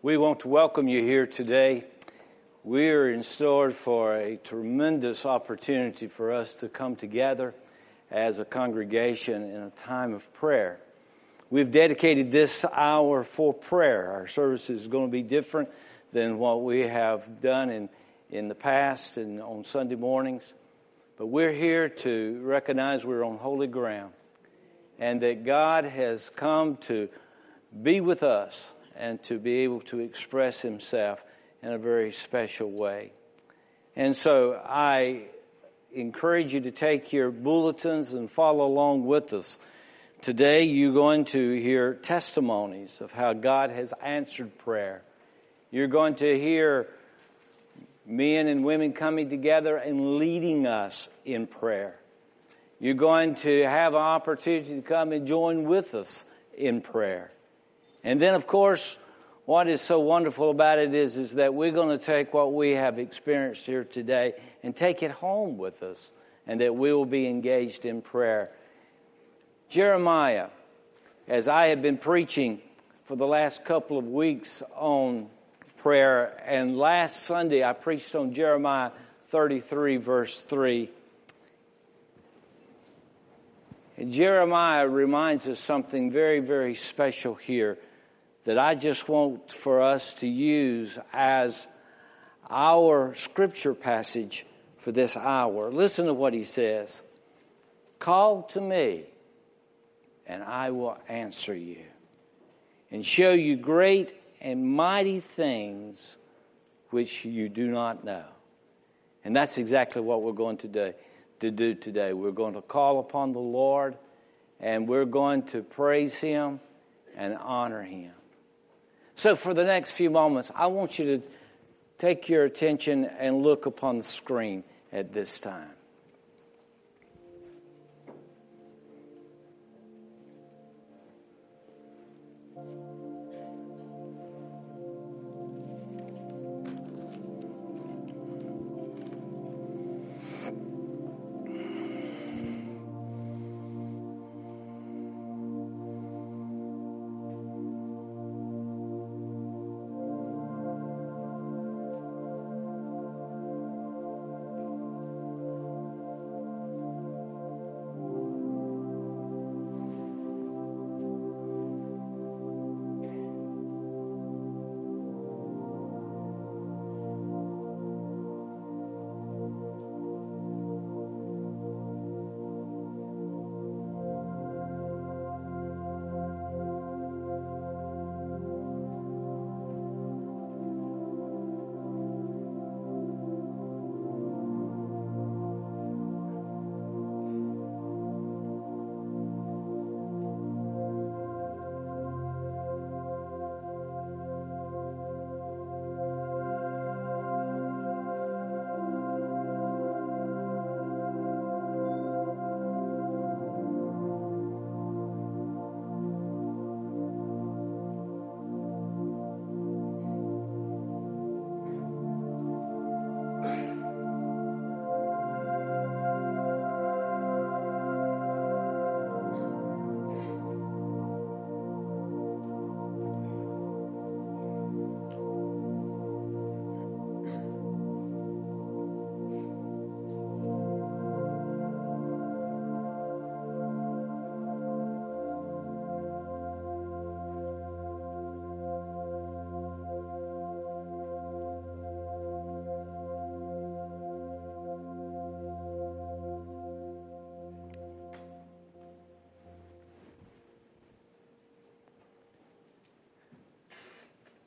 We want to welcome you here today. We are in store for a tremendous opportunity for us to come together as a congregation in a time of prayer. We've dedicated this hour for prayer. Our service is going to be different than what we have done in, in the past and on Sunday mornings. But we're here to recognize we're on holy ground and that God has come to be with us and to be able to express Himself in a very special way. And so I encourage you to take your bulletins and follow along with us. Today you're going to hear testimonies of how God has answered prayer. You're going to hear men and women coming together and leading us in prayer. You're going to have an opportunity to come and join with us in prayer. And then, of course, what is so wonderful about it is, is that we're going to take what we have experienced here today and take it home with us, and that we will be engaged in prayer. Jeremiah, as I have been preaching for the last couple of weeks on prayer. And last Sunday, I preached on Jeremiah 33, verse 3. And Jeremiah reminds us something very, very special here that I just want for us to use as our scripture passage for this hour. Listen to what he says Call to me, and I will answer you, and show you great and mighty things which you do not know. And that's exactly what we're going to do, to do today. We're going to call upon the Lord and we're going to praise Him and honor Him. So, for the next few moments, I want you to take your attention and look upon the screen at this time.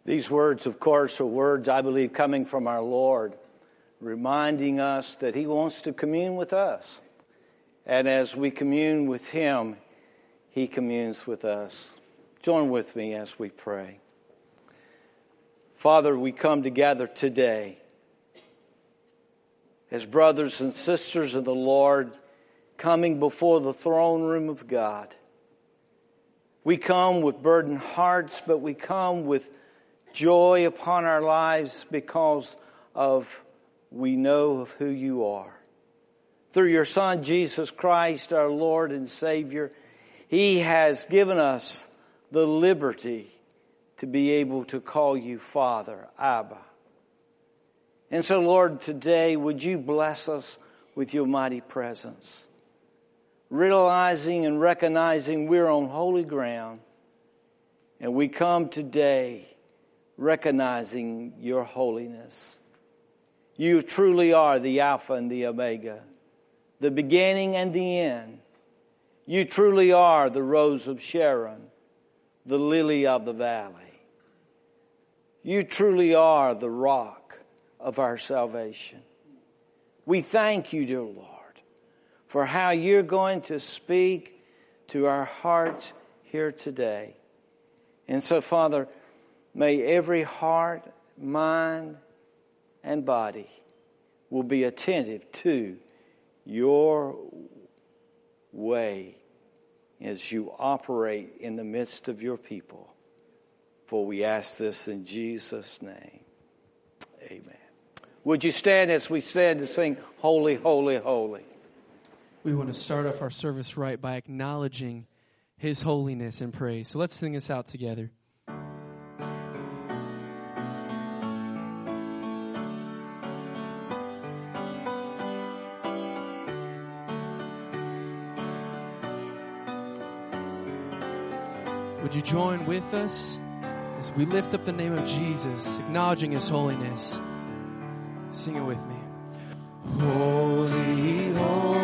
These words, of course, are words I believe coming from our Lord, reminding us that He wants to commune with us. And as we commune with Him, He communes with us. Join with me as we pray. Father, we come together today as brothers and sisters of the Lord, coming before the throne room of God. We come with burdened hearts, but we come with joy upon our lives because of we know of who you are. Through your Son, Jesus Christ, our Lord and Savior, He has given us the liberty to be able to call you Father, Abba. And so, Lord, today, would you bless us with your mighty presence? Realizing and recognizing we're on holy ground, and we come today recognizing your holiness. You truly are the Alpha and the Omega, the beginning and the end. You truly are the rose of Sharon, the lily of the valley. You truly are the rock of our salvation. We thank you, dear Lord, for how you're going to speak to our hearts here today. And so, Father, may every heart, mind, and body will be attentive to your way as you operate in the midst of your people. For we ask this in Jesus' name. Amen. Would you stand as we stand to sing Holy, Holy, Holy? We want to start off our service right by acknowledging His holiness and praise. So let's sing this out together. Would you join with us? as we lift up the name of Jesus, acknowledging His holiness. Sing it with me. Holy, holy,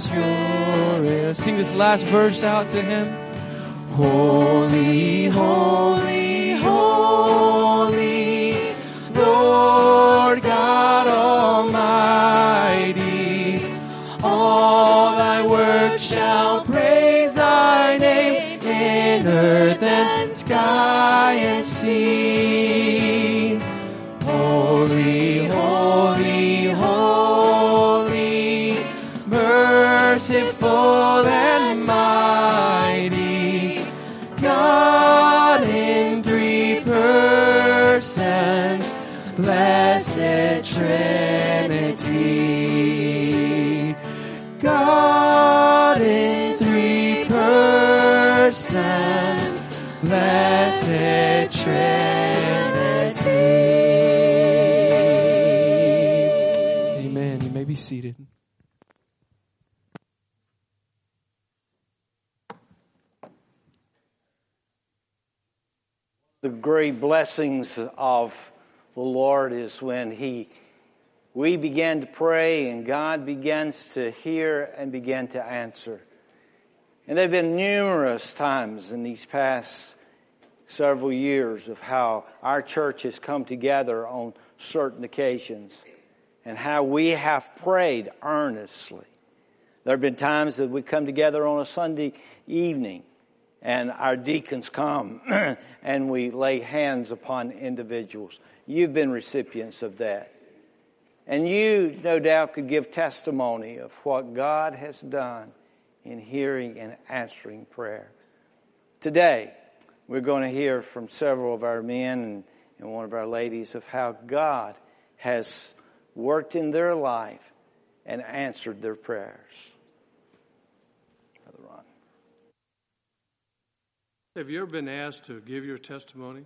Sing this last verse out to him. Holy, holy, holy, Great blessings of the Lord is when He we begin to pray and God begins to hear and begin to answer. And there have been numerous times in these past several years of how our church has come together on certain occasions and how we have prayed earnestly. There have been times that we come together on a Sunday evening and our deacons come and we lay hands upon individuals. You've been recipients of that. And you, no doubt, could give testimony of what God has done in hearing and answering prayer. Today, we're going to hear from several of our men and, one of our ladies of how God has worked in their life and answered their prayers. Brother Ron. Have you ever been asked to give your testimony?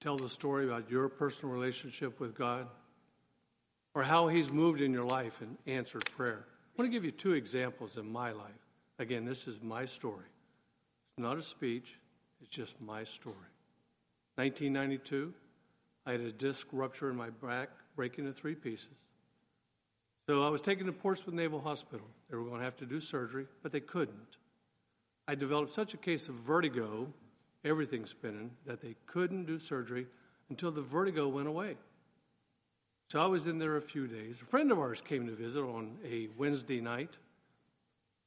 Tell the story about your personal relationship with God? Or how He's moved in your life and answered prayer? I want to give you two examples in my life. Again, this is my story. It's not a speech, it's just my story. 1992, I had a disc rupture in my back, breaking into three pieces. So I was taken to Portsmouth Naval Hospital. They were going to have to do surgery, but they couldn't. I developed such a case of vertigo, everything spinning, that they couldn't do surgery until the vertigo went away. So I was in there a few days. A friend of ours came to visit on a Wednesday night,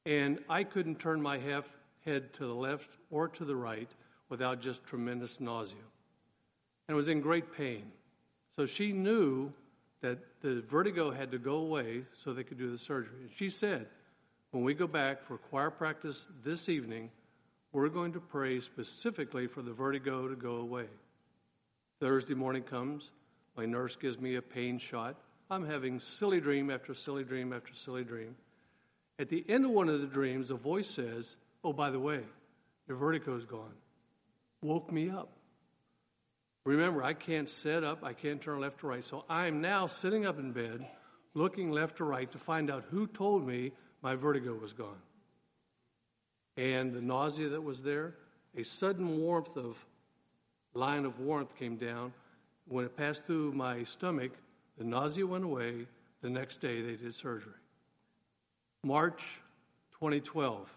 and I couldn't turn my half head to the left or to the right without just tremendous nausea. And was in great pain. So she knew that the vertigo had to go away so they could do the surgery. And she said, when we go back for choir practice this evening, we're going to pray specifically for the vertigo to go away. Thursday morning comes, my nurse gives me a pain shot. I'm having silly dream after silly dream after silly dream. At the end of one of the dreams, a voice says, Oh, by the way, your vertigo's gone. Woke me up. Remember, I can't sit up, I can't turn left to right. So I'm now sitting up in bed, looking left to right to find out who told me my vertigo was gone. And the nausea that was there, a sudden warmth of line of warmth came down. When it passed through my stomach, the nausea went away. The next day, they did surgery. March 2012,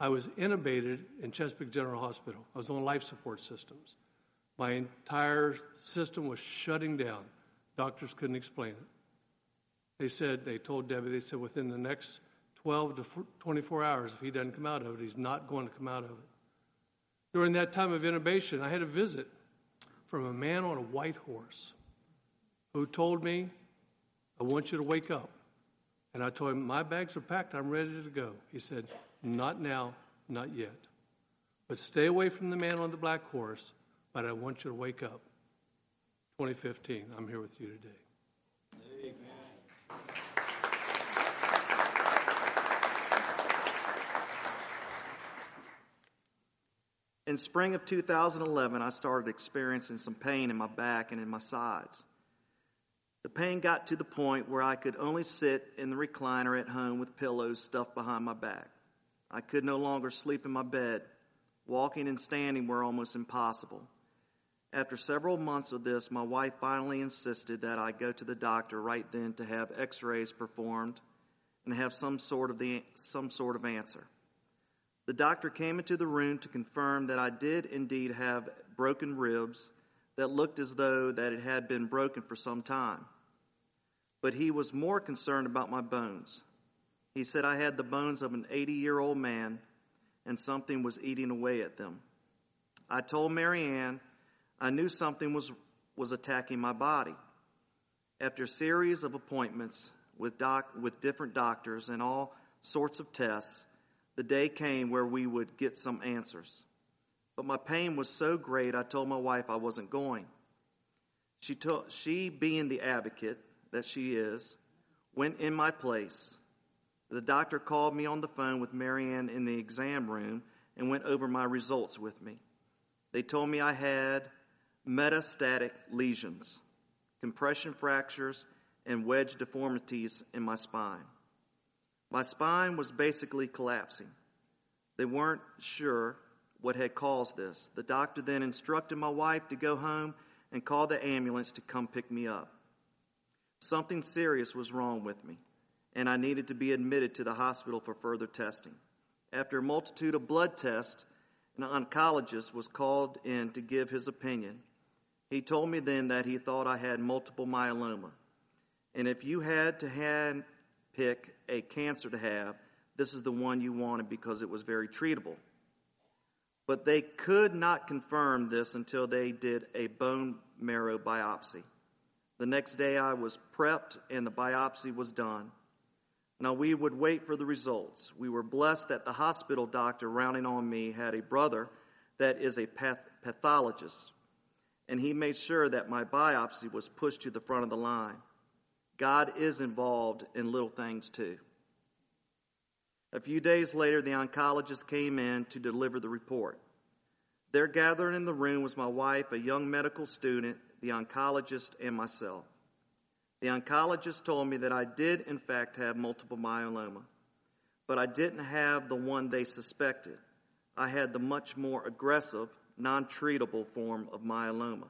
I was intubated in Chesapeake General Hospital. I was on life support systems. My entire system was shutting down. Doctors couldn't explain it. They said, they told Debbie, they said, within the next 12 to 24 hours, if he doesn't come out of it, he's not going to come out of it. During that time of intubation, I had a visit from a man on a white horse who told me, I want you to wake up. And I told him, My bags are packed, I'm ready to go. He said, Not now, not yet. But stay away from the man on the black horse but I want you to wake up. 2015, I'm here with you today. In spring of 2011, I started experiencing some pain in my back and in my sides. The pain got to the point where I could only sit in the recliner at home with pillows stuffed behind my back. I could no longer sleep in my bed. Walking and standing were almost impossible. After several months of this, my wife finally insisted that I go to the doctor right then to have x rays performed and have some sort, of the, some sort of answer. The doctor came into the room to confirm that I did indeed have broken ribs that looked as though that it had been broken for some time. But he was more concerned about my bones. He said I had the bones of an 80 year old man and something was eating away at them. I told Marianne I knew something was, was attacking my body. After a series of appointments with, doc, with different doctors and all sorts of tests, the day came where we would get some answers. But my pain was so great, I told my wife I wasn't going. She, she being the advocate that she is, went in my place. The doctor called me on the phone with Marianne in the exam room and went over my results with me. They told me I had metastatic lesions, compression fractures, and wedge deformities in my spine. My spine was basically collapsing. They weren't sure what had caused this. The doctor then instructed my wife to go home and call the ambulance to come pick me up. Something serious was wrong with me, and I needed to be admitted to the hospital for further testing. After a multitude of blood tests an oncologist was called in to give his opinion. He told me then that he thought I had multiple myeloma. And if you had to hand pick a cancer to have, this is the one you wanted because it was very treatable. But they could not confirm this until they did a bone marrow biopsy. The next day I was prepped and the biopsy was done. Now we would wait for the results. We were blessed that the hospital doctor rounding on me had a brother that is a path- pathologist, and he made sure that my biopsy was pushed to the front of the line. God is involved in little things too. A few days later, the oncologist came in to deliver the report. There gathered in the room was my wife, a young medical student, the oncologist, and myself. The oncologist told me that I did, in fact, have multiple myeloma, but I didn't have the one they suspected. I had the much more aggressive, non treatable form of myeloma.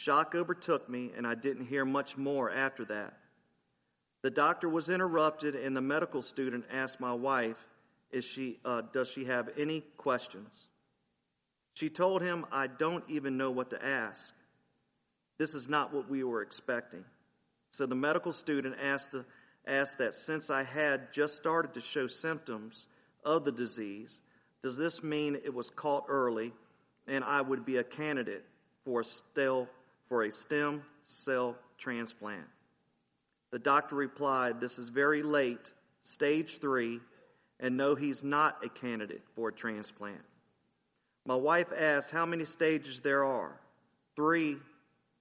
Shock overtook me, and I didn't hear much more after that. The doctor was interrupted, and the medical student asked my wife, Is she, uh, Does she have any questions? She told him, I don't even know what to ask. This is not what we were expecting. So the medical student asked, the, asked that since I had just started to show symptoms of the disease, does this mean it was caught early and I would be a candidate for a, stel, for a stem cell transplant? The doctor replied, This is very late, stage three, and no, he's not a candidate for a transplant. My wife asked how many stages there are. Three,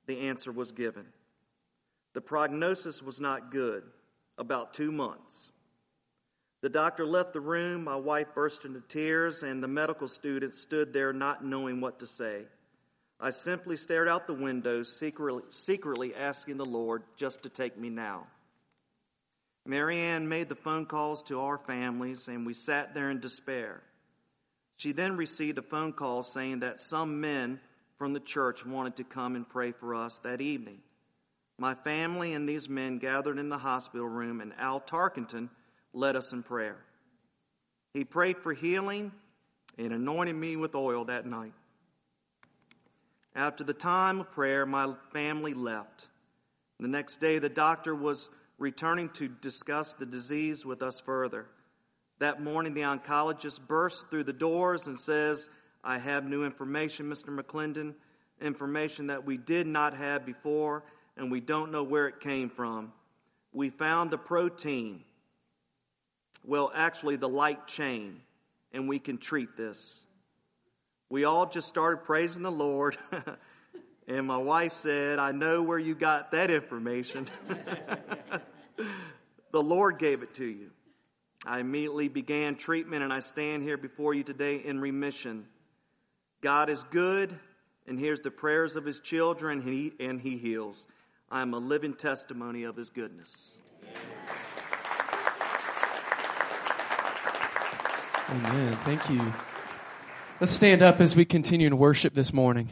the answer was given. The prognosis was not good, about two months. The doctor left the room, my wife burst into tears, and the medical student stood there not knowing what to say. I simply stared out the window, secretly, secretly asking the Lord just to take me now. Marianne made the phone calls to our families, and we sat there in despair. She then received a phone call saying that some men from the church wanted to come and pray for us that evening. My family and these men gathered in the hospital room, and Al Tarkenton led us in prayer. He prayed for healing and anointed me with oil that night. After the time of prayer, my family left. The next day, the doctor was returning to discuss the disease with us further. That morning, the oncologist bursts through the doors and says, I have new information, Mr. McClendon, information that we did not have before and we don't know where it came from. We found the protein, well, actually, the light chain, and we can treat this. We all just started praising the Lord. and my wife said, I know where you got that information. the Lord gave it to you. I immediately began treatment, and I stand here before you today in remission. God is good and hears the prayers of his children, and he, and he heals. I am a living testimony of his goodness. Amen. Thank you. Let's stand up as we continue in worship this morning.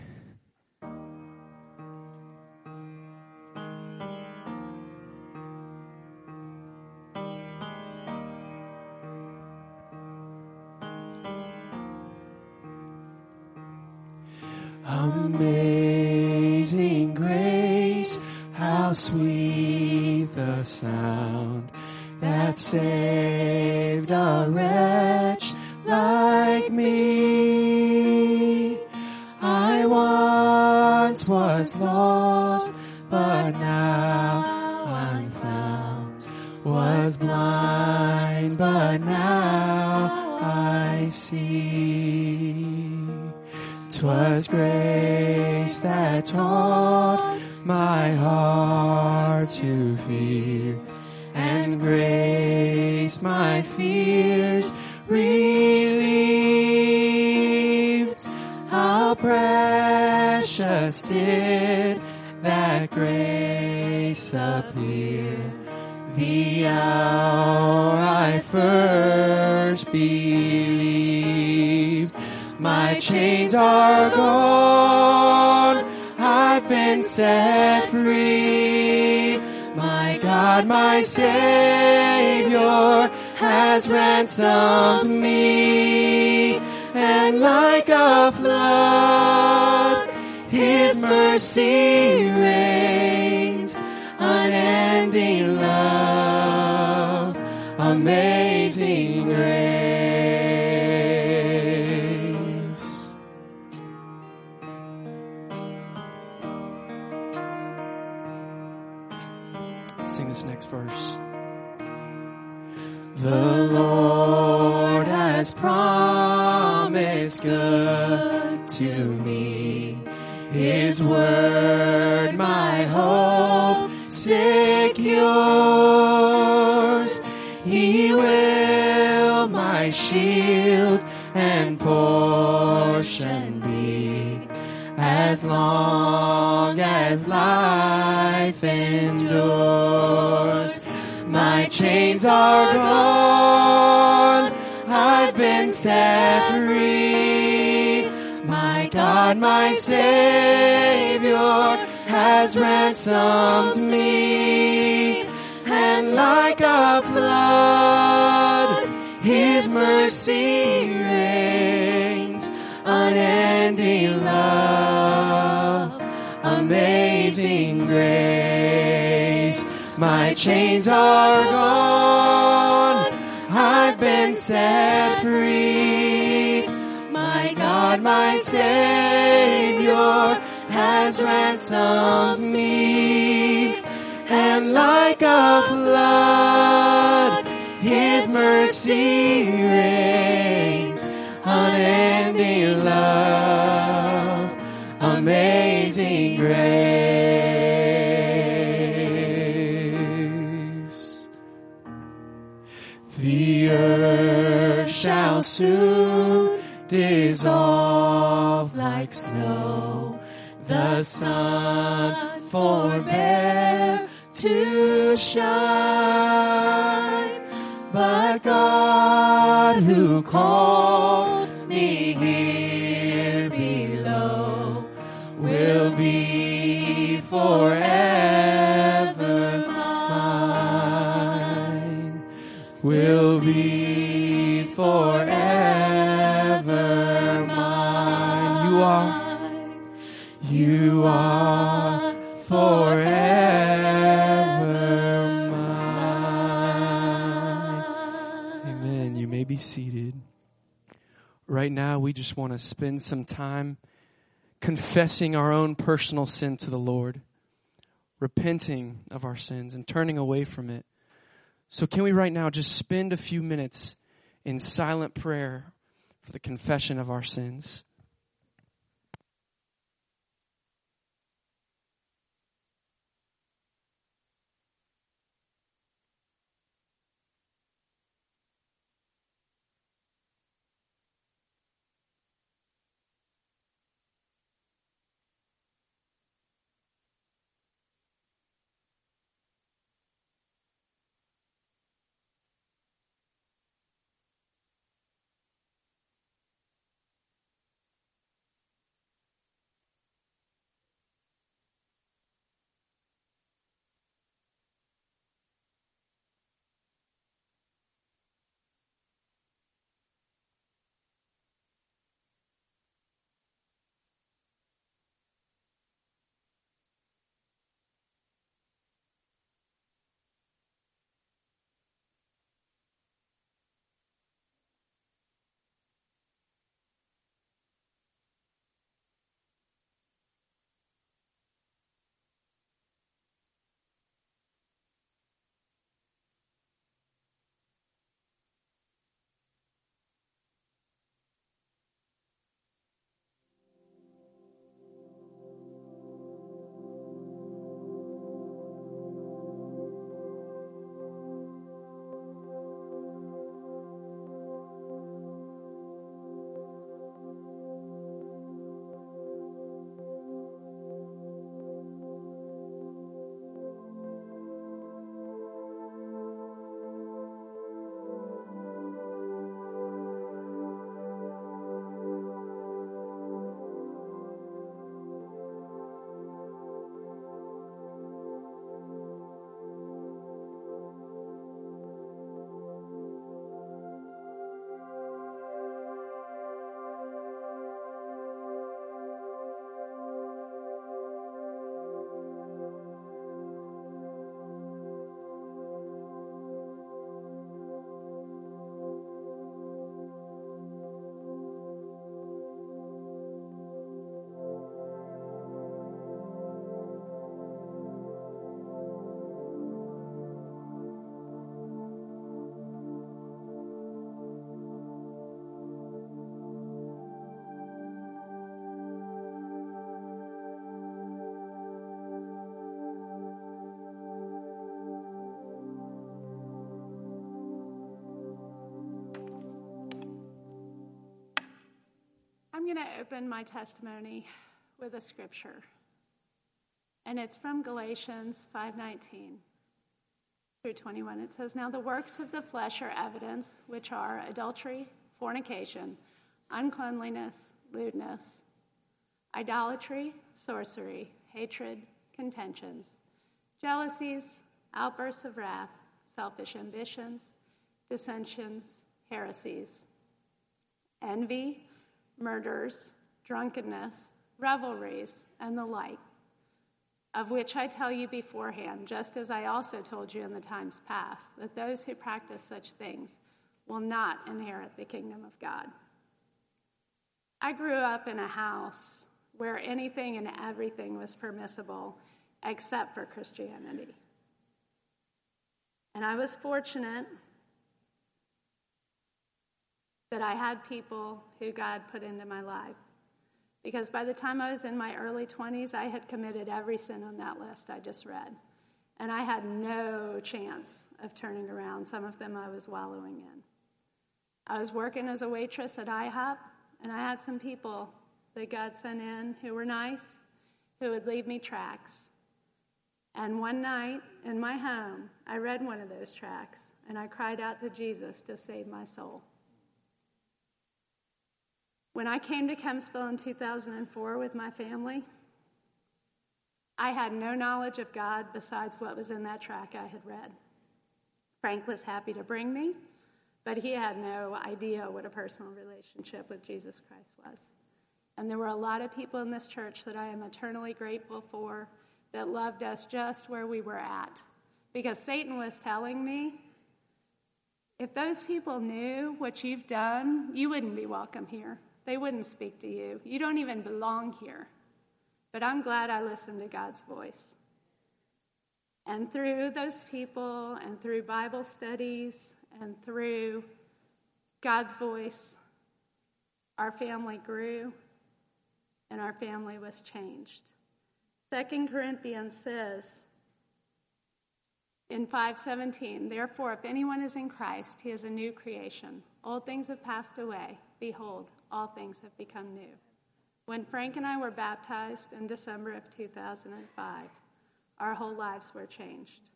Savior has ransomed me, and like a flood, His mercy song. call. right now we just want to spend some time confessing our own personal sin to the Lord, repenting of our sins, and turning away from it. So, can we right now just spend a few minutes in silent prayer for the confession of our sins? Going to open my testimony with a scripture. And it's from Galatians 5:19 through 21. It says, "Now the works of the flesh are evidence, which are adultery, fornication, uncleanliness, lewdness, idolatry, sorcery, hatred, contentions, jealousies, outbursts of wrath, selfish ambitions, dissensions, heresies, envy, murders, drunkenness, revelries, and the like, of which I tell you beforehand, just as I also told you in the times past, that those who practice such things will not inherit the kingdom of God. I grew up in a house where anything and everything was permissible except for Christianity. And I was fortunate that I had people who God put into my life. Because by the time I was in my early 20s, I had committed every sin on that list I just read. And I had no chance of turning around. Some of them I was wallowing in. I was working as a waitress at IHOP, and I had some people that God sent in who were nice, who would leave me tracks. And one night in my home, I read one of those tracks, and I cried out to Jesus to save my soul. When I came to Kempsville in 2004 with my family, I had no knowledge of God besides what was in that track I had read. Frank was happy to bring me, but he had no idea what a personal relationship with Jesus Christ was. And there were a lot of people in this church that I am eternally grateful for that loved us just where we were at. Because Satan was telling me, if those people knew what you've done, you wouldn't be welcome here. They wouldn't speak to you. You don't even belong here. But I'm glad I listened to God's voice. And through those people, and through Bible studies, and through God's voice, our family grew and our family was changed. Second Corinthians says in 5:17, "Therefore if anyone is in Christ, he is a new creation. Old things have passed away; behold, all things have become new." When Frank and I were baptized in December of 2005, our whole lives were changed.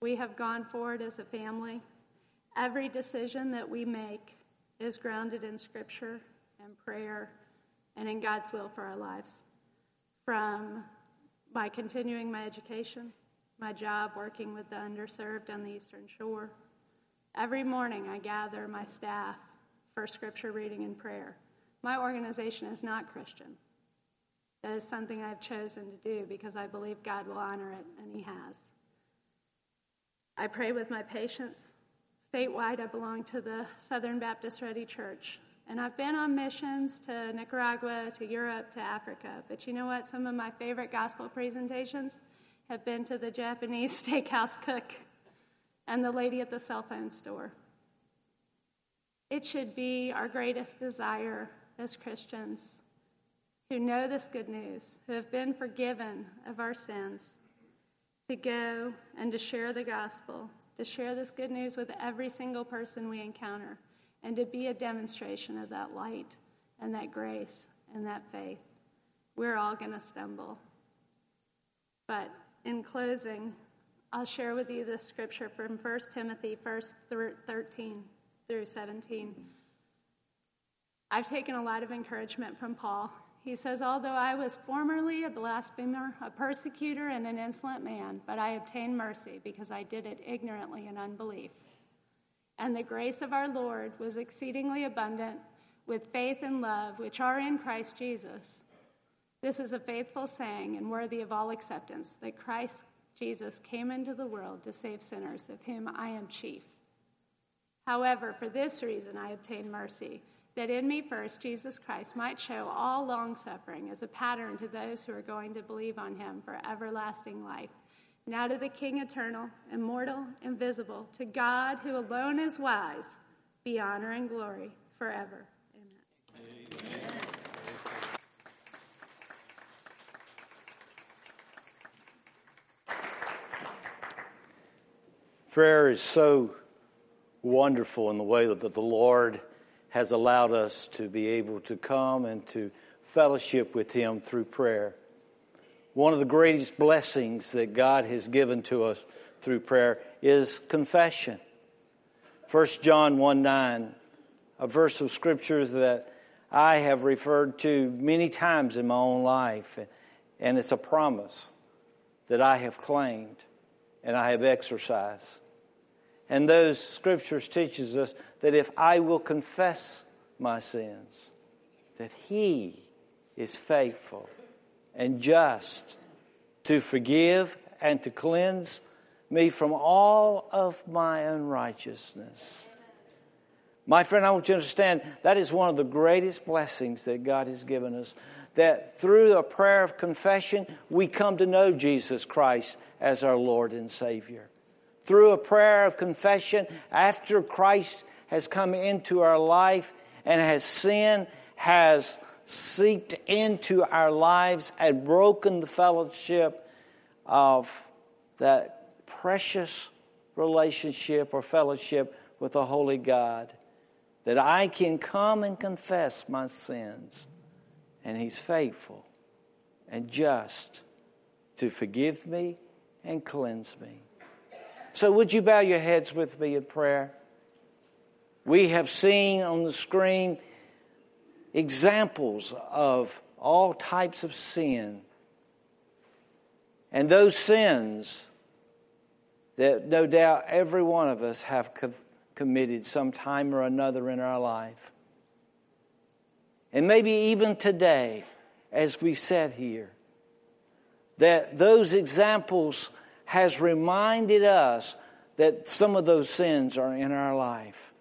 We have gone forward as a family. Every decision that we make is grounded in scripture and prayer and in God's will for our lives. From by continuing my education, my job working with the underserved on the Eastern Shore. Every morning, I gather my staff for scripture reading and prayer. My organization is not Christian. That is something I've chosen to do because I believe God will honor it, and He has. I pray with my patients. Statewide, I belong to the Southern Baptist Ready Church. And I've been on missions to Nicaragua, to Europe, to Africa. But you know what? Some of my favorite gospel presentations have been to the Japanese steakhouse cook and the lady at the cell phone store. It should be our greatest desire as Christians who know this good news, who have been forgiven of our sins, to go and to share the gospel, to share this good news with every single person we encounter and to be a demonstration of that light and that grace and that faith. We're all going to stumble. But in closing, I'll share with you this scripture from 1 Timothy 1 13 through 17. I've taken a lot of encouragement from Paul. He says, Although I was formerly a blasphemer, a persecutor, and an insolent man, but I obtained mercy because I did it ignorantly in unbelief and the grace of our Lord was exceedingly abundant with faith and love, which are in Christ Jesus. This is a faithful saying and worthy of all acceptance that Christ Jesus came into the world to save sinners, of whom I am chief. However, for this reason I obtained mercy, that in me first Jesus Christ might show all long suffering as a pattern to those who are going to believe on him for everlasting life. Now to the King eternal, immortal, invisible, to God who alone is wise, be honor and glory forever. Amen. Prayer is so wonderful in the way that the Lord has allowed us to be able to come and to fellowship with Him through prayer. One of the greatest blessings that God has given to us through prayer is confession. 1 John 1 9, a verse of scriptures that I have referred to many times in my own life, and it's a promise that I have claimed and I have exercised. And those scriptures teaches us that if I will confess my sins, that He is faithful and just to forgive and to cleanse me from all of my unrighteousness. My friend, I want you to understand that is one of the greatest blessings that God has given us. That through a prayer of confession, we come to know Jesus Christ as our Lord and Savior. Through a prayer of confession, after Christ has come into our life and has sin has seeped into our lives and broken the fellowship of that precious relationship or fellowship with the Holy God. That I can come and confess my sins, and He's faithful and just to forgive me and cleanse me. So, would you bow your heads with me in prayer? We have seen on the screen examples of all types of sin. And those sins that no doubt every one of us have co- committed some time or another in our life. And maybe even today, as we sit here, that those examples has reminded us that some of those sins are in our life.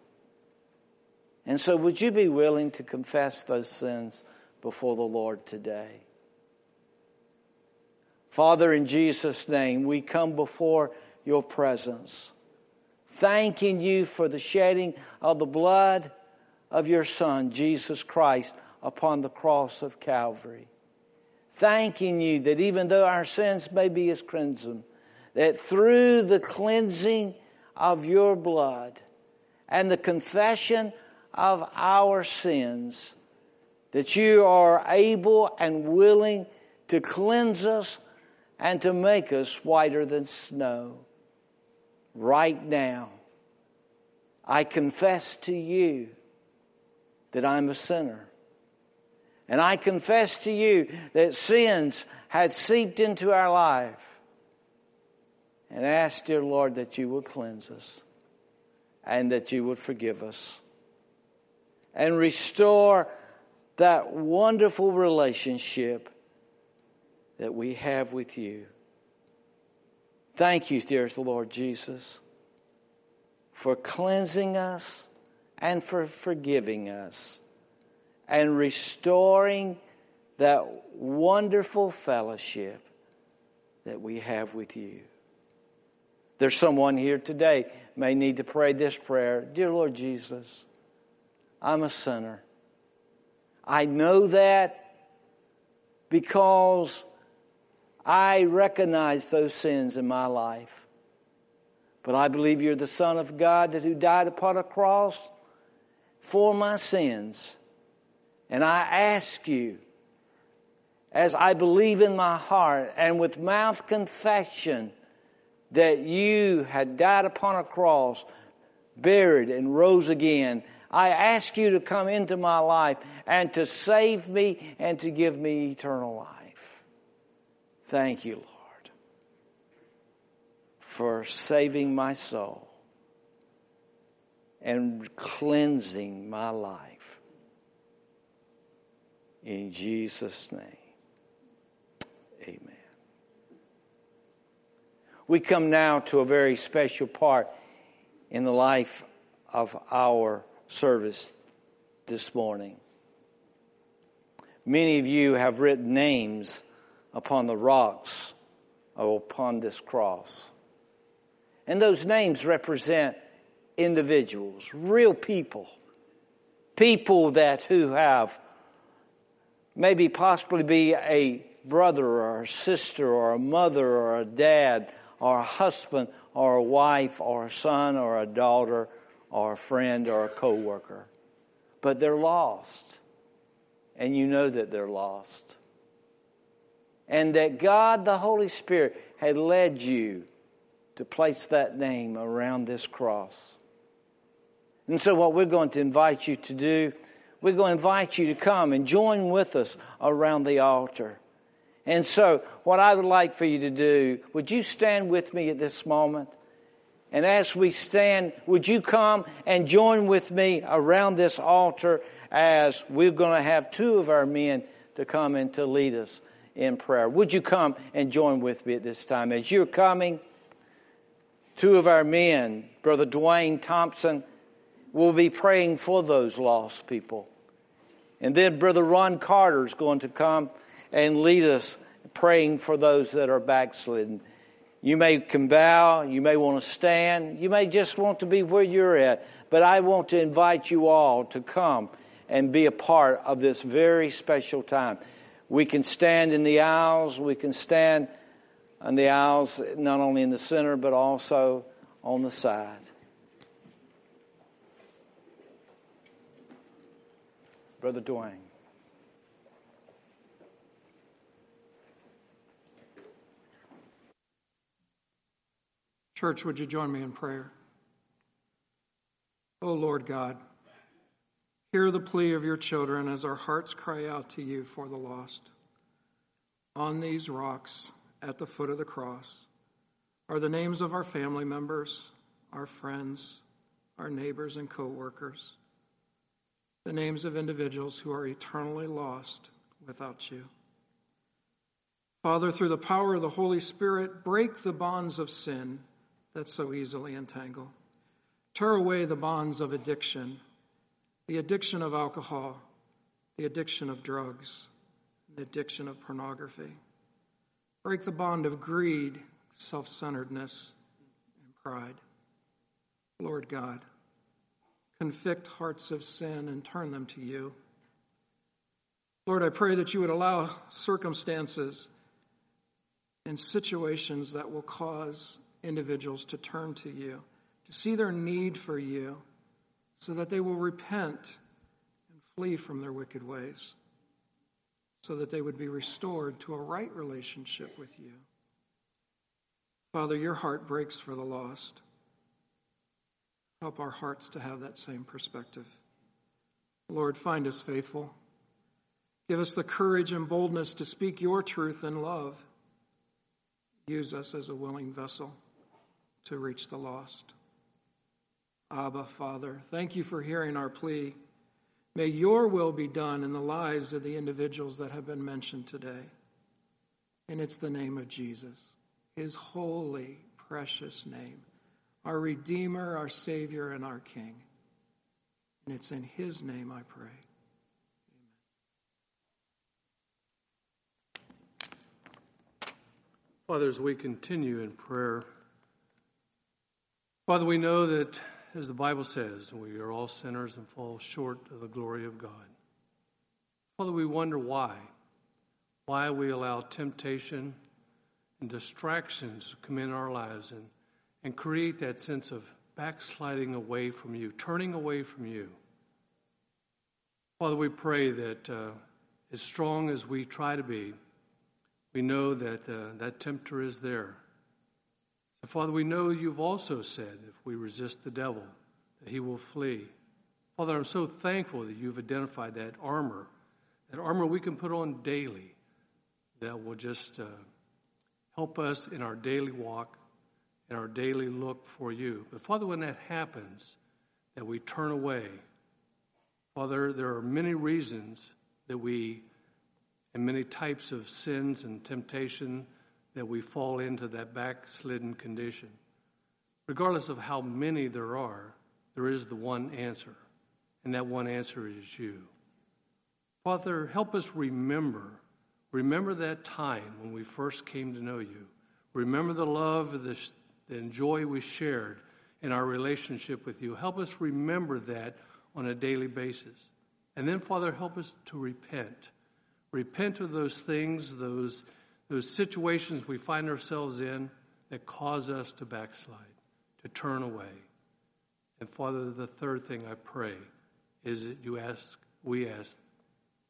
And so, would you be willing to confess those sins before the Lord today? Father, in Jesus' name, we come before your presence, thanking you for the shedding of the blood of your Son, Jesus Christ, upon the cross of Calvary. Thanking you that even though our sins may be as crimson, that through the cleansing of your blood and the confession of our sins, that you are able and willing to cleanse us and to make us whiter than snow. Right now, I confess to you that I'm a sinner. And I confess to you that sins had seeped into our life. And ask, dear Lord, that you would cleanse us and that you would forgive us and restore that wonderful relationship that we have with you. Thank you, dear Lord Jesus, for cleansing us and for forgiving us and restoring that wonderful fellowship that we have with you. There's someone here today may need to pray this prayer. Dear Lord Jesus, I'm a sinner. I know that because I recognize those sins in my life. But I believe you're the Son of God that who died upon a cross for my sins. And I ask you, as I believe in my heart and with mouth confession that you had died upon a cross, buried, and rose again, I ask you to come into my life and to save me and to give me eternal life. Thank you, Lord, for saving my soul and cleansing my life. In Jesus' name, We come now to a very special part in the life of our service this morning. Many of you have written names upon the rocks or upon this cross. And those names represent individuals, real people, people that who have maybe possibly be a brother or a sister or a mother or a dad or a husband or a wife or a son or a daughter or a friend or a coworker. but they're lost. And you know that they're lost. And that God, the Holy Spirit, had led you to place that name around this cross. And so, what we're going to invite you to do, we're going to invite you to come and join with us around the altar. And so, what I would like for you to do, would you stand with me at this moment? And as we stand, would you come and join with me around this altar as we're going to have two of our men to come and to lead us in prayer? Would you come and join with me at this time? As you're coming, two of our men, Brother Dwayne Thompson, will be praying for those lost people. And then Brother Ron Carter is going to come and lead us praying for those that are backslidden. You may bow, you may want to stand, you may just want to be where you're at, but I want to invite you all to come and be a part of this very special time. We can stand in the aisles, we can stand on the aisles not only in the center but also on the side. Brother Dwayne. Church, would you join me in prayer? Oh Lord God, hear the plea of your children as our hearts cry out to you for the lost. On these rocks at the foot of the cross are the names of our family members, our friends, our neighbors and co-workers, the names of individuals who are eternally lost without you. Father, through the power of the Holy Spirit, break the bonds of sin that so easily entangle. Tear away the bonds of addiction, the addiction of alcohol, the addiction of drugs, the addiction of pornography. Break the bond of greed, self centeredness, and pride. Lord God, convict hearts of sin and turn them to you. Lord, I pray that you would allow circumstances and situations that will cause individuals to turn to you, to see their need for you, so that they will repent and flee from their wicked ways, so that they would be restored to a right relationship with you. Father, your heart breaks for the lost. Help our hearts to have that same perspective. Lord, find us faithful. Give us the courage and boldness to speak your truth in love. Use us as a willing vessel to reach the lost. Abba, Father, thank you for hearing our plea. May your will be done in the lives of the individuals that have been mentioned today. And it's the name of Jesus, his holy, precious name, our Redeemer, our Savior, and our King. And it's in his name I pray. Father, as we continue in prayer, Father, we know that, as the Bible says, we are all sinners and fall short of the glory of God. Father, we wonder why. Why we allow temptation and distractions to come in our lives and, and create that sense of backsliding away from you, turning away from you. Father, we pray that uh, as strong as we try to be, we know that uh, that tempter is there Father, we know you've also said if we resist the devil, that he will flee. Father, I'm so thankful that you've identified that armor, that armor we can put on daily that will just uh, help us in our daily walk, in our daily look for you. But Father, when that happens, that we turn away, Father, there are many reasons that we, and many types of sins and temptation that we fall into that backslidden condition. Regardless of how many there are, there is the one answer, and that one answer is you. Father, help us remember. Remember that time when we first came to know you. Remember the love the, the joy we shared in our relationship with you. Help us remember that on a daily basis. And then, Father, help us to repent. Repent of those things, those those situations we find ourselves in that cause us to backslide, to turn away. And Father, the third thing I pray is that you ask, we ask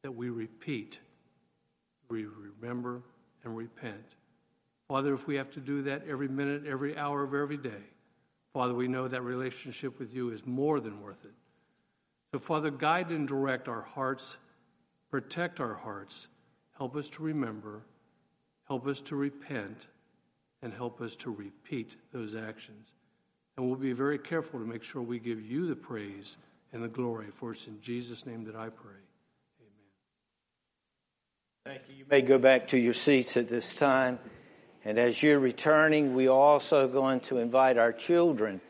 that we repeat, we remember and repent. Father, if we have to do that every minute, every hour of every day, Father, we know that relationship with you is more than worth it. So, Father, guide and direct our hearts, protect our hearts, help us to remember, help us to repent, and help us to repeat those actions. And we'll be very careful to make sure we give you the praise and the glory, for it's in Jesus' name that I pray. Amen. Thank you. You may go back to your seats at this time. And as you're returning, we are also going to invite our children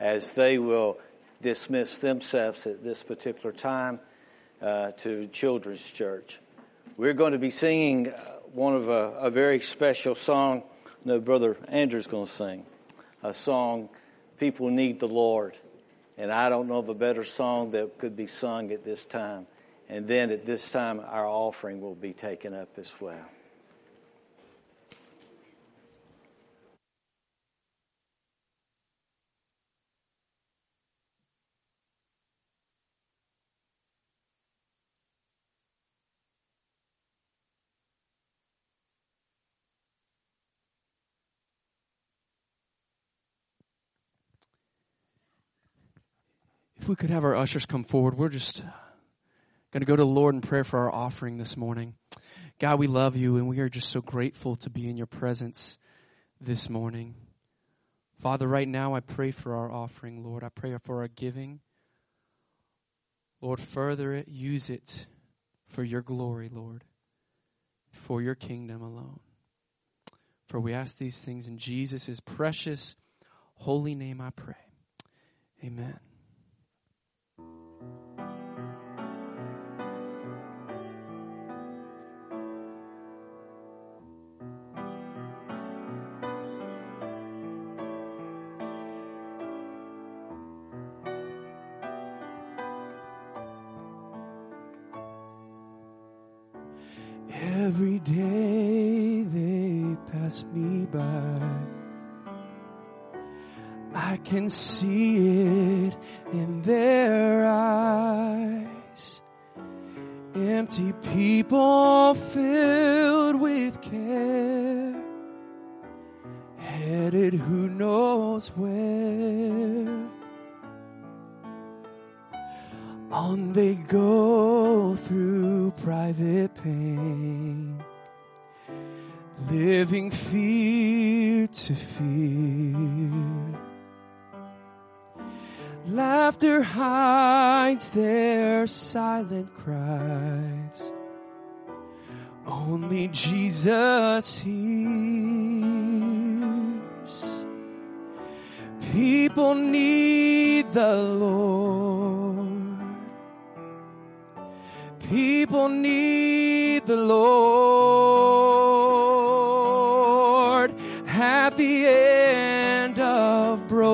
as they will dismiss themselves at this particular time uh, to Children's Church. We're going to be singing uh, one of a, a very special song. No, Brother Andrew's going to sing a song, People Need the Lord. And I don't know of a better song that could be sung at this time. And then at this time, our offering will be taken up as well. We could have our ushers come forward, we're just going to go to the Lord in prayer for our offering this morning. God, we love you and we are just so grateful to be in your presence this morning. Father, right now I pray for our offering, Lord. I pray for our giving. Lord, further it, use it for your glory, Lord, for your kingdom alone. For we ask these things in Jesus' precious, holy name I pray. Amen. Every day they pass me by. I can see it in their eyes. Empty people filled with care. Headed who knows where. On they go through private pain, living fear to fear. Laughter hides their silent cries. Only Jesus hears. People need the Lord. People need the Lord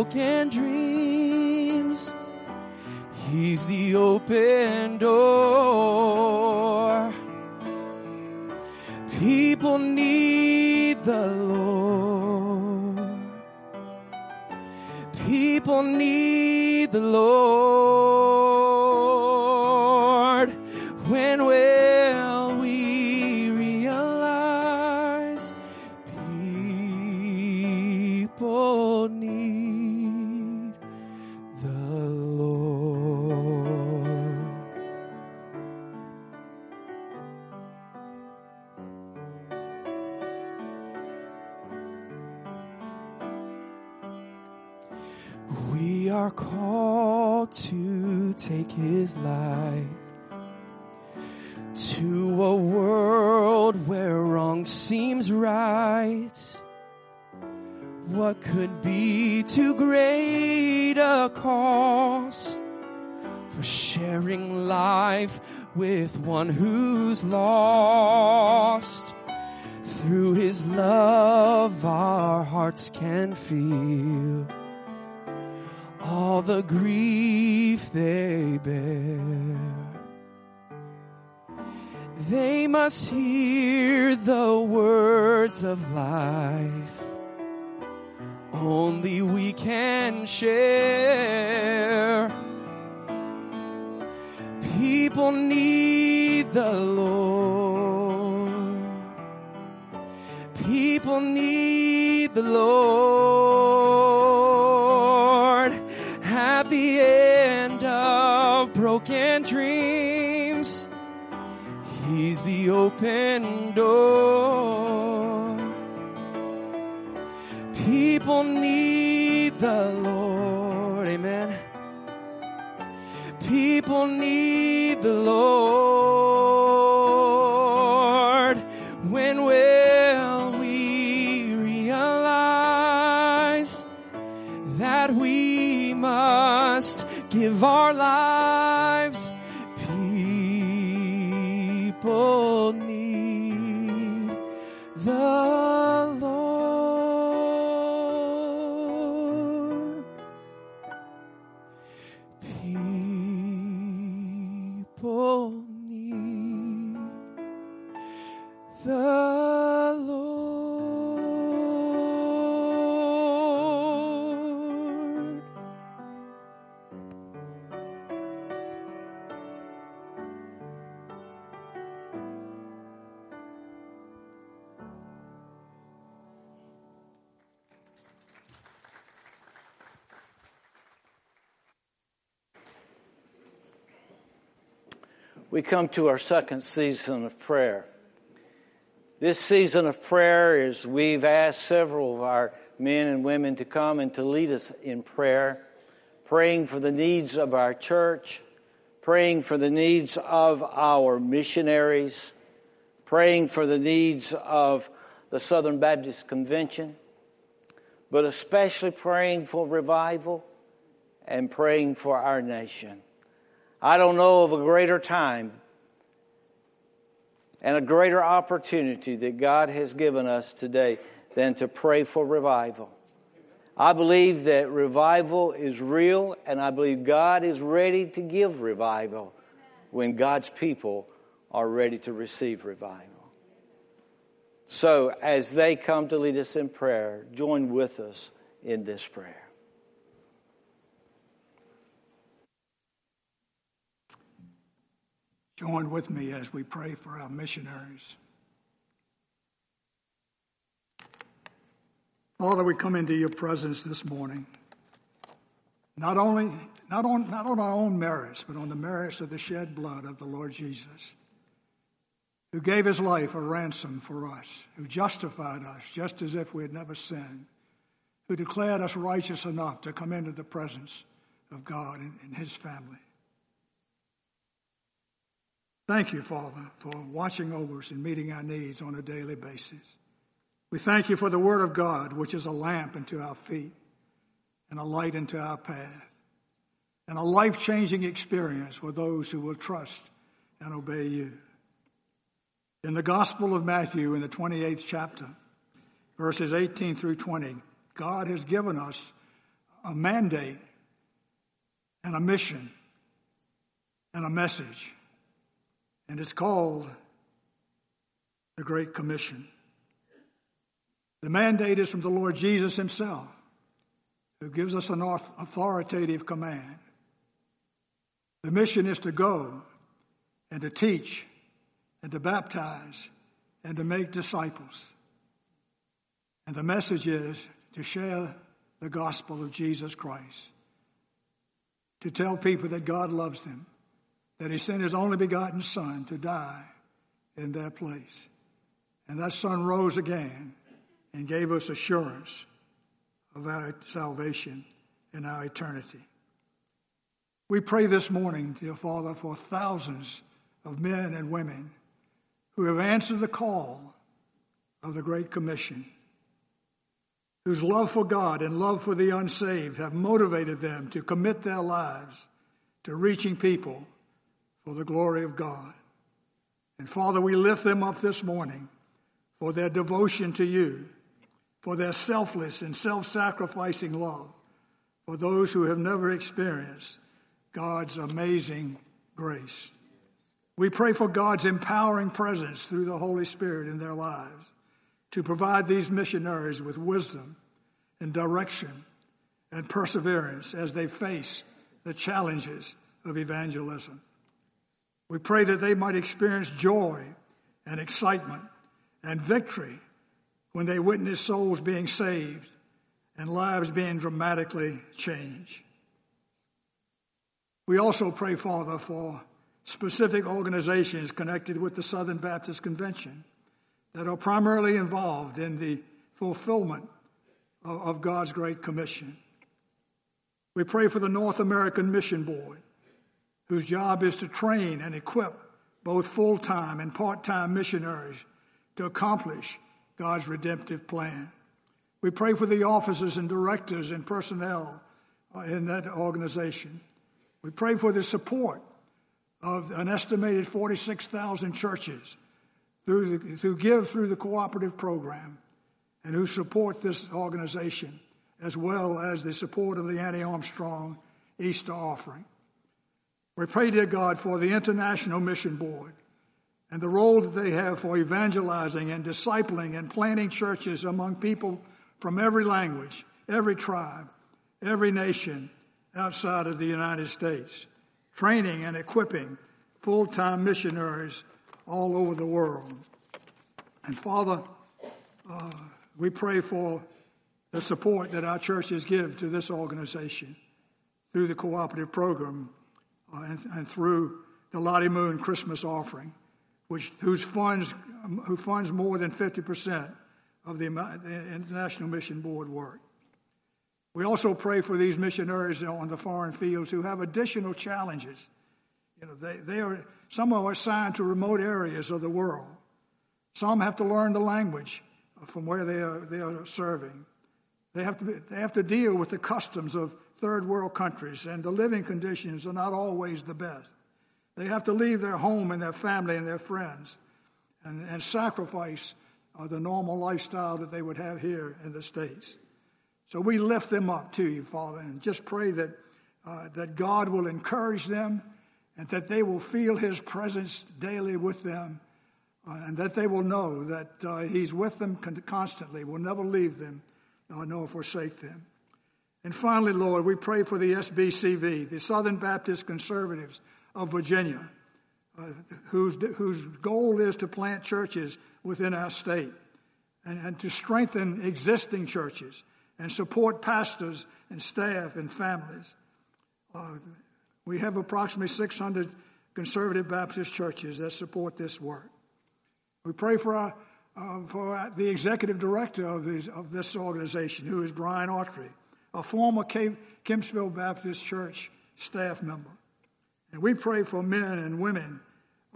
broken dreams. He's the open door. People need the Lord. People need the Lord. His light to a world where wrong seems right. What could be too great a cost for sharing life with one who's lost? Through his love, our hearts can feel all the grief they bear. They must hear the words of life. Only we can share. People need the Lord. People need the Lord. Broken dreams, He's the open door. People need the Lord. Amen. People need the Lord. Come to our second season of prayer. This season of prayer is we've asked several of our men and women to come and to lead us in prayer, praying for the needs of our church, praying for the needs of our missionaries, praying for the needs of the Southern Baptist Convention, but especially praying for revival and praying for our nation. I don't know of a greater time and a greater opportunity that God has given us today than to pray for revival. I believe that revival is real, and I believe God is ready to give revival when God's people are ready to receive revival. So, as they come to lead us in prayer, join with us in this prayer. Join with me as we pray for our missionaries. Father, we come into your presence this morning, not only not on, not on our own merits, but on the merits of the shed blood of the Lord Jesus, who gave his life a ransom for us, who justified us just as if we had never sinned, who declared us righteous enough to come into the presence of God and, and his family. Thank you, Father, for watching over us and meeting our needs on a daily basis. We thank you for the Word of God, which is a lamp unto our feet and a light unto our path, and a life changing experience for those who will trust and obey you. In the Gospel of Matthew, in the 28th chapter, verses 18 through 20, God has given us a mandate and a mission and a message and it's called the Great Commission. The mandate is from the Lord Jesus Himself, who gives us an authoritative command. The mission is to go and to teach and to baptize and to make disciples. And the message is to share the gospel of Jesus Christ, to tell people that God loves them that he sent his only begotten Son to die in their place. And that Son rose again and gave us assurance of our salvation and our eternity. We pray this morning, dear Father, for thousands of men and women who have answered the call of the Great Commission, whose love for God and love for the unsaved have motivated them to commit their lives to reaching people for the glory of God. And Father, we lift them up this morning for their devotion to you, for their selfless and self sacrificing love for those who have never experienced God's amazing grace. We pray for God's empowering presence through the Holy Spirit in their lives to provide these missionaries with wisdom and direction and perseverance as they face the challenges of evangelism. We pray that they might experience joy and excitement and victory when they witness souls being saved and lives being dramatically changed. We also pray, Father, for specific organizations connected with the Southern Baptist Convention that are primarily involved in the fulfillment of, God's Great Commission. We pray for the North American Mission Board, whose job is to train and equip both full time and part time missionaries to accomplish God's redemptive plan. We pray for the officers and directors and personnel uh, in that organization. We pray for the support of an estimated 46,000 churches through the, who give through the cooperative program and who support this organization, as well as the support of the Annie Armstrong Easter offering. We pray, dear God, for the International Mission Board and the role that they have for evangelizing and discipling and planting churches among people from every language, every tribe, every nation outside of the United States, training and equipping full time missionaries all over the world. And Father, uh, we pray for the support that our churches give to this organization through the cooperative program Uh, and, and, through the Lottie Moon Christmas offering, which whose funds um, who funds more than 50% of the, the International Mission Board work. We also pray for these missionaries on the foreign fields who have additional challenges. You know, they, they are some are assigned to remote areas of the world. Some have to learn the language from where they are, they are serving. They have, to be, they have to deal with the customs of third world countries, and the living conditions are not always the best. They have to leave their home and their family and their friends and, and sacrifice uh, the normal lifestyle that they would have here in the States. So we lift them up to you, Father, and just pray that, uh, that God will encourage them and that they will feel His presence daily with them uh, and that they will know that uh, He's with them constantly, will never leave them, nor forsake them. And finally, Lord, we pray for the SBCV, the Southern Baptist Conservatives of Virginia, uh, whose, whose goal is to plant churches within our state and, and to strengthen existing churches and support pastors and staff and families. Uh, we have approximately 600 conservative Baptist churches that support this work. We pray for, our, uh, for the executive director of, these, of this organization, who is Brian Autry, a former Kempsville Baptist Church staff member. And we pray for men and women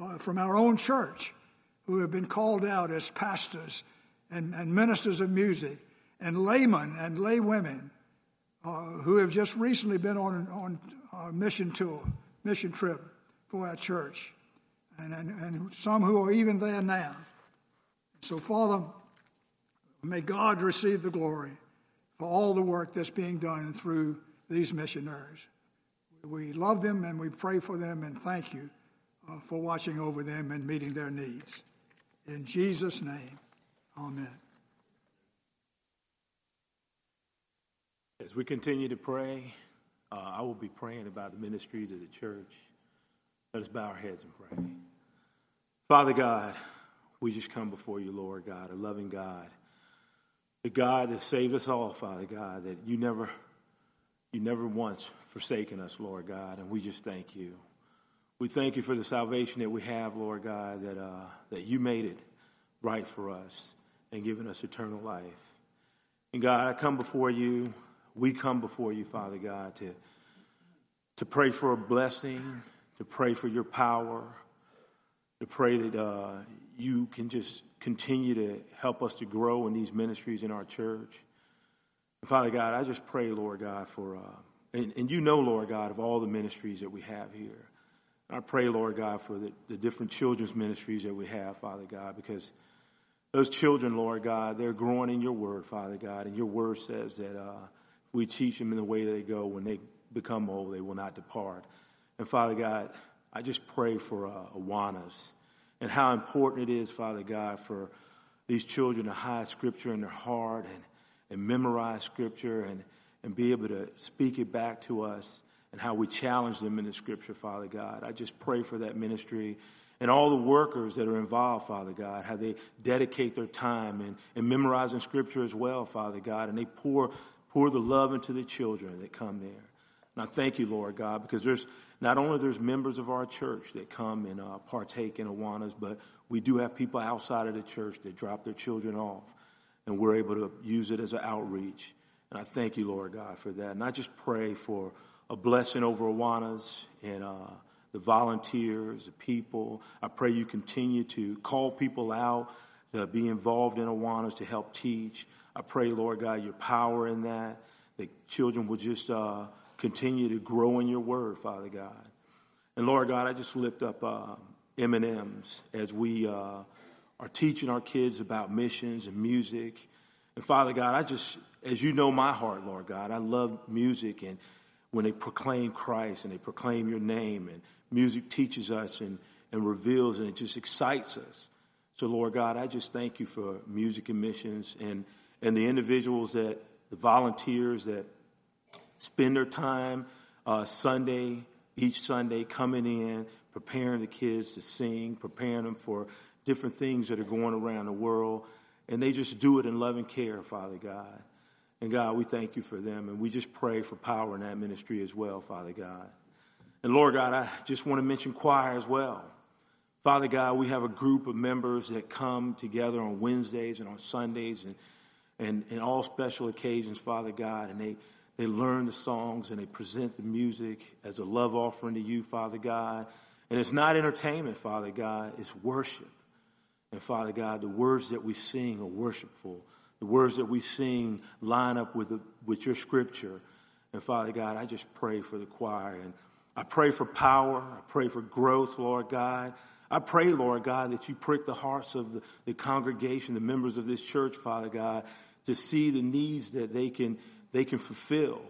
uh, from our own church who have been called out as pastors and, and ministers of music and laymen and laywomen uh, who have just recently been on, on a mission tour, mission trip for our church and, and, and some who are even there now. So, Father, may God receive the glory for all the work that's being done through these missionaries. We love them and we pray for them and thank you uh, for watching over them and meeting their needs. In Jesus' name, amen. As we continue to pray, uh, I will be praying about the ministries of the church. Let us bow our heads and pray. Father God, we just come before you, Lord God, a loving God, the God that saved us all, Father God, that you never, you never once forsaken us, Lord God, and we just thank you. We thank you for the salvation that we have, Lord God, that uh, that you made it right for us and given us eternal life. And God, I come before you. We come before you, Father God, to to pray for a blessing, to pray for your power, to pray that uh, you can just continue to help us to grow in these ministries in our church. And Father God, I just pray, Lord God, for, uh, and, and, you know, Lord God, of all the ministries that we have here. I pray, Lord God, for the, the different children's ministries that we have, Father God, because those children, Lord God, they're growing in your word, Father God, and your word says that uh, if we teach them in the way that they go, when they become old, they will not depart. And Father God, I just pray for uh, Awanas and how important it is, Father God, for these children to hide Scripture in their heart and, and memorize Scripture and, and be able to speak it back to us and how we challenge them in the scripture, Father God. I just pray for that ministry and all the workers that are involved, Father God, how they dedicate their time and, and memorizing scripture as well, Father God, and they pour, pour the love into the children that come there. And I thank you, Lord God, because there's not only there's members of our church that come and uh, partake in Awanas, but we do have people outside of the church that drop their children off, and we're able to use it as an outreach. And I thank you, Lord God, for that. And I just pray for a blessing over Awanas and uh, the volunteers, the people. I pray you continue to call people out to be involved in Awanas to help teach. I pray, Lord God, your power in that. That children will just uh, continue to grow in your word, Father God. And Lord God, I just lift up uh, M&Ms as we uh, are teaching our kids about missions and music. And Father God, I just, as you know my heart, Lord God, I love music and when they proclaim Christ and they proclaim your name and music teaches us and, and reveals and it just excites us. So Lord God, I just thank you for music and missions and, and the individuals that, the volunteers that spend their time uh, Sunday, each Sunday, coming in, preparing the kids to sing, preparing them for different things that are going around the world. And they just do it in love and care, Father God. And God, we thank you for them. And we just pray for power in that ministry as well, Father God. And Lord God, I just want to mention choir as well. Father God, we have a group of members that come together on Wednesdays and on Sundays and, and, and all special occasions, Father God, and they, they learn the songs and they present the music as a love offering to you, Father God. And it's not entertainment, Father God, it's worship. And Father God, the words that we sing are worshipful. The words that we sing line up with, the, with your scripture. And Father God, I just pray for the choir. And I pray for power. I pray for growth, Lord God. I pray, Lord God, that you prick the hearts of the, the congregation, the members of this church, Father God, to see the needs that they can they can fulfill.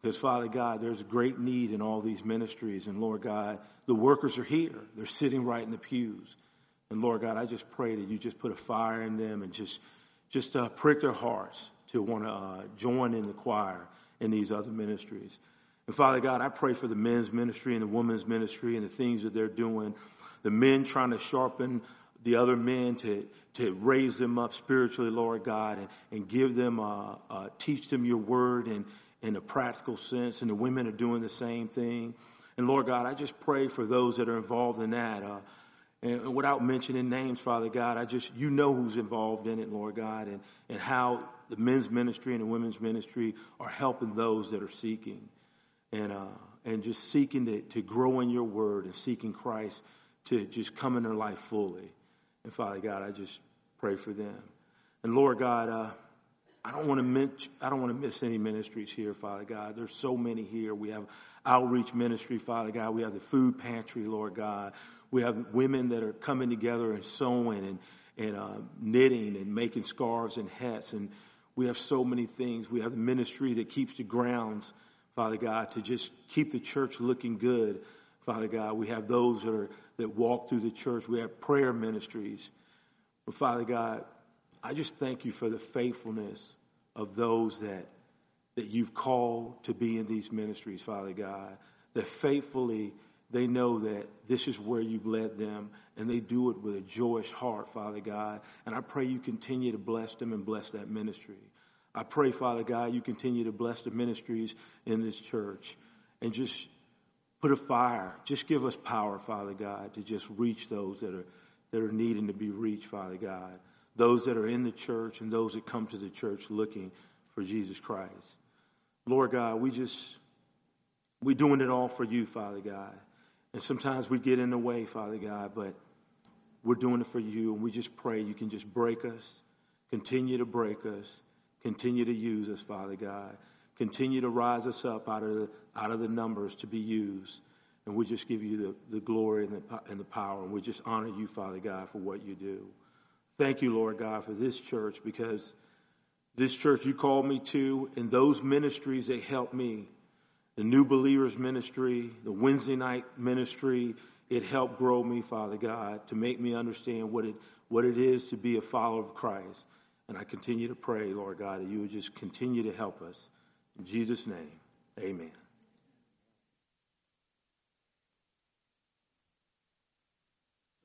Because, Father God, there's great need in all these ministries. And, Lord God, the workers are here. They're sitting right in the pews. And, Lord God, I just pray that you just put a fire in them and just, just uh, prick their hearts to want to uh, join in the choir in these other ministries. And, Father God, I pray for the men's ministry and the women's ministry and the things that they're doing. The men trying to sharpen the other men to, to raise them up spiritually, Lord God, and, and give them, uh, uh, teach them your word in, in a practical sense. And the women are doing the same thing. And Lord God, I just pray for those that are involved in that. Uh, and without mentioning names, Father God, I just, you know who's involved in it, Lord God, and, and how the men's ministry and the women's ministry are helping those that are seeking. And, uh, and just seeking to, to grow in your word and seeking Christ to just come in their life fully. And Father God, I just pray for them. And Lord God, uh, I don't want to miss, I don't want to miss any ministries here, Father God. There's so many here. We have outreach ministry, Father God. We have the food pantry, Lord God. We have women that are coming together and sewing and, and uh, knitting and making scarves and hats. And we have so many things. We have the ministry that keeps the grounds, Father God, to just keep the church looking good. Father God, we have those that are that walk through the church. We have prayer ministries. But Father God, I just thank you for the faithfulness of those that that you've called to be in these ministries, Father God. That faithfully they know that this is where you've led them and they do it with a joyous heart, Father God. And I pray you continue to bless them and bless that ministry. I pray, Father God, you continue to bless the ministries in this church and just put a fire. Just give us power, Father God, to just reach those that are that are needing to be reached, Father God. Those that are in the church and those that come to the church looking for Jesus Christ. Lord God, we just we're doing it all for you, Father God. And sometimes we get in the way, Father God, but we're doing it for you, and we just pray you can just break us, continue to break us, continue to use us, Father God. Continue to rise us up out of the, out of the numbers to be used. And we just give you the, the glory and the, and the power. And we just honor you, Father God, for what you do. Thank you, Lord God, for this church because this church you called me to and those ministries that helped me the new believers ministry, the Wednesday night ministry, it helped grow me, Father God, to make me understand what it, what it is to be a follower of Christ. And I continue to pray, Lord God, that you would just continue to help us. In Jesus' name, amen.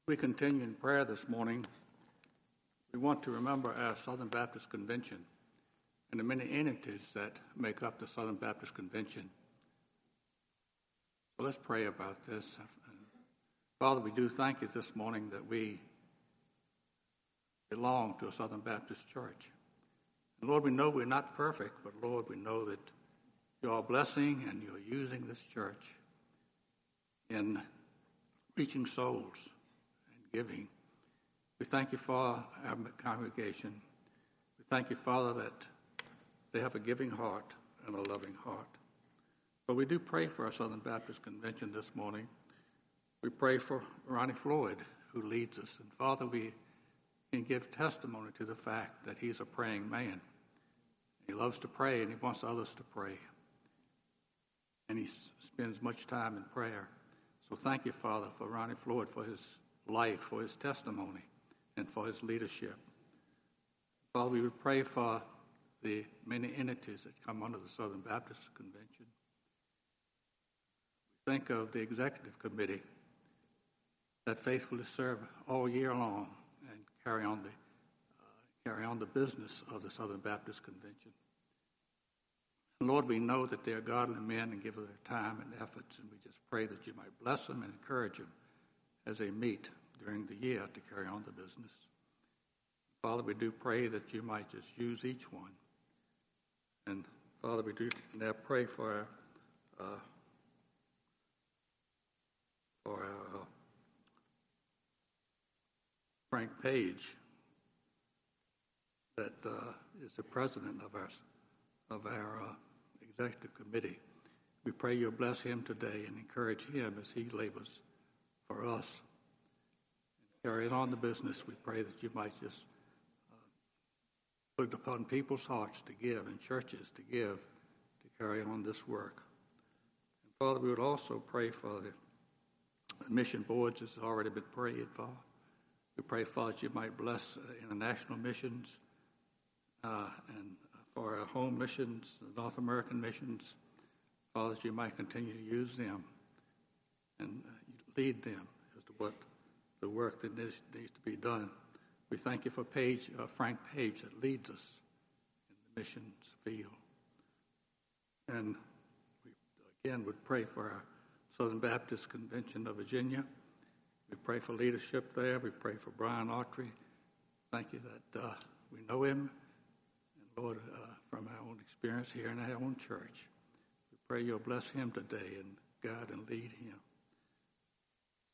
We continue in prayer this morning. We want to remember our Southern Baptist Convention and the many entities that make up the Southern Baptist Convention. So let's pray about this. Father, we do thank you this morning that we belong to a Southern Baptist church. Lord, we know we're not perfect, but Lord, we know that you are blessing and you're using this church in reaching souls and giving. We thank you for our congregation. We thank you, Father, that they have a giving heart and a loving heart. But we do pray for our Southern Baptist Convention this morning. We pray for Ronnie Floyd, who leads us. And Father, we can give testimony to the fact that he's a praying man. He loves to pray and he wants others to pray. And he spends much time in prayer. So thank you, Father, for Ronnie Floyd, for his life, for his testimony, and for his leadership. Father, we would pray for the many entities that come under the Southern Baptist Convention. We think of the executive committee that faithfully serve all year long carry on the uh, carry on the business of the Southern Baptist Convention. And Lord, we know that they are godly men and give their time and efforts, and we just pray that you might bless them and encourage them as they meet during the year to carry on the business. Father, we do pray that you might just use each one. And Father, we do now pray for our, uh, for our uh, Frank Page, that uh, is the president of our of our uh, executive committee. We pray you'll bless him today and encourage him as he labors for us. And Carrying on the business, we pray that you might just uh, put upon people's hearts to give and churches to give to carry on this work. And Father, we would also pray for the mission boards has already been prayed for. We pray, Father, you might bless international missions uh, and for our home missions, North American missions. Father, you might continue to use them and lead them as to what the work that needs, needs to be done. We thank you for Page, uh, Frank Page that leads us in the missions field. And we again would pray for our Southern Baptist Convention of Virginia. We pray for leadership there. We pray for Brian Autry. Thank you that uh, we know him. And Lord, uh, from our own experience here in our own church, we pray you'll bless him today and guide and lead him.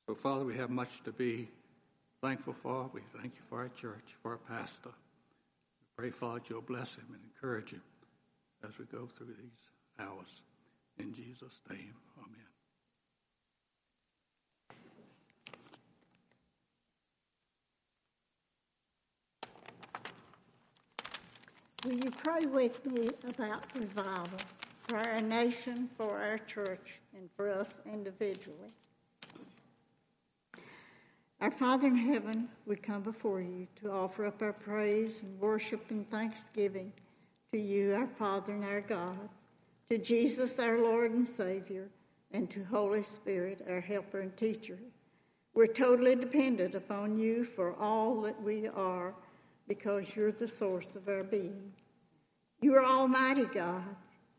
So, Father, we have much to be thankful for. We thank you for our church, for our pastor. We pray, Father, you'll bless him and encourage him as we go through these hours. In Jesus' name, amen. Will you pray with me about revival for our nation, for our church, and for us individually? Our Father in heaven, we come before you to offer up our praise and worship and thanksgiving to you, our Father and our God, to Jesus, our Lord and Savior, and to Holy Spirit, our helper and teacher. We're totally dependent upon you for all that we are because you're the source of our being. You are Almighty God,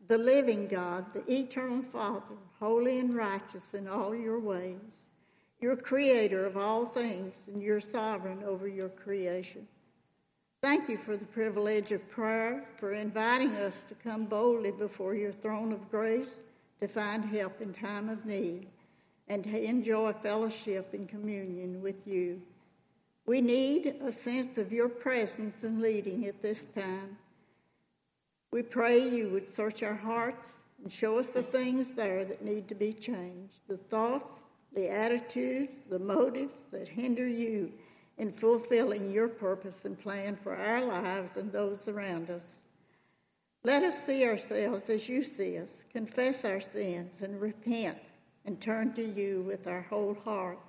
the living God, the eternal Father, holy and righteous in all your ways. You're creator of all things, and you're sovereign over your creation. Thank you for the privilege of prayer, for inviting us to come boldly before your throne of grace to find help in time of need and to enjoy fellowship and communion with you. We need a sense of your presence and leading at this time. We pray you would search our hearts and show us the things there that need to be changed, the thoughts, the attitudes, the motives that hinder you in fulfilling your purpose and plan for our lives and those around us. Let us see ourselves as you see us, confess our sins, and repent and turn to you with our whole heart.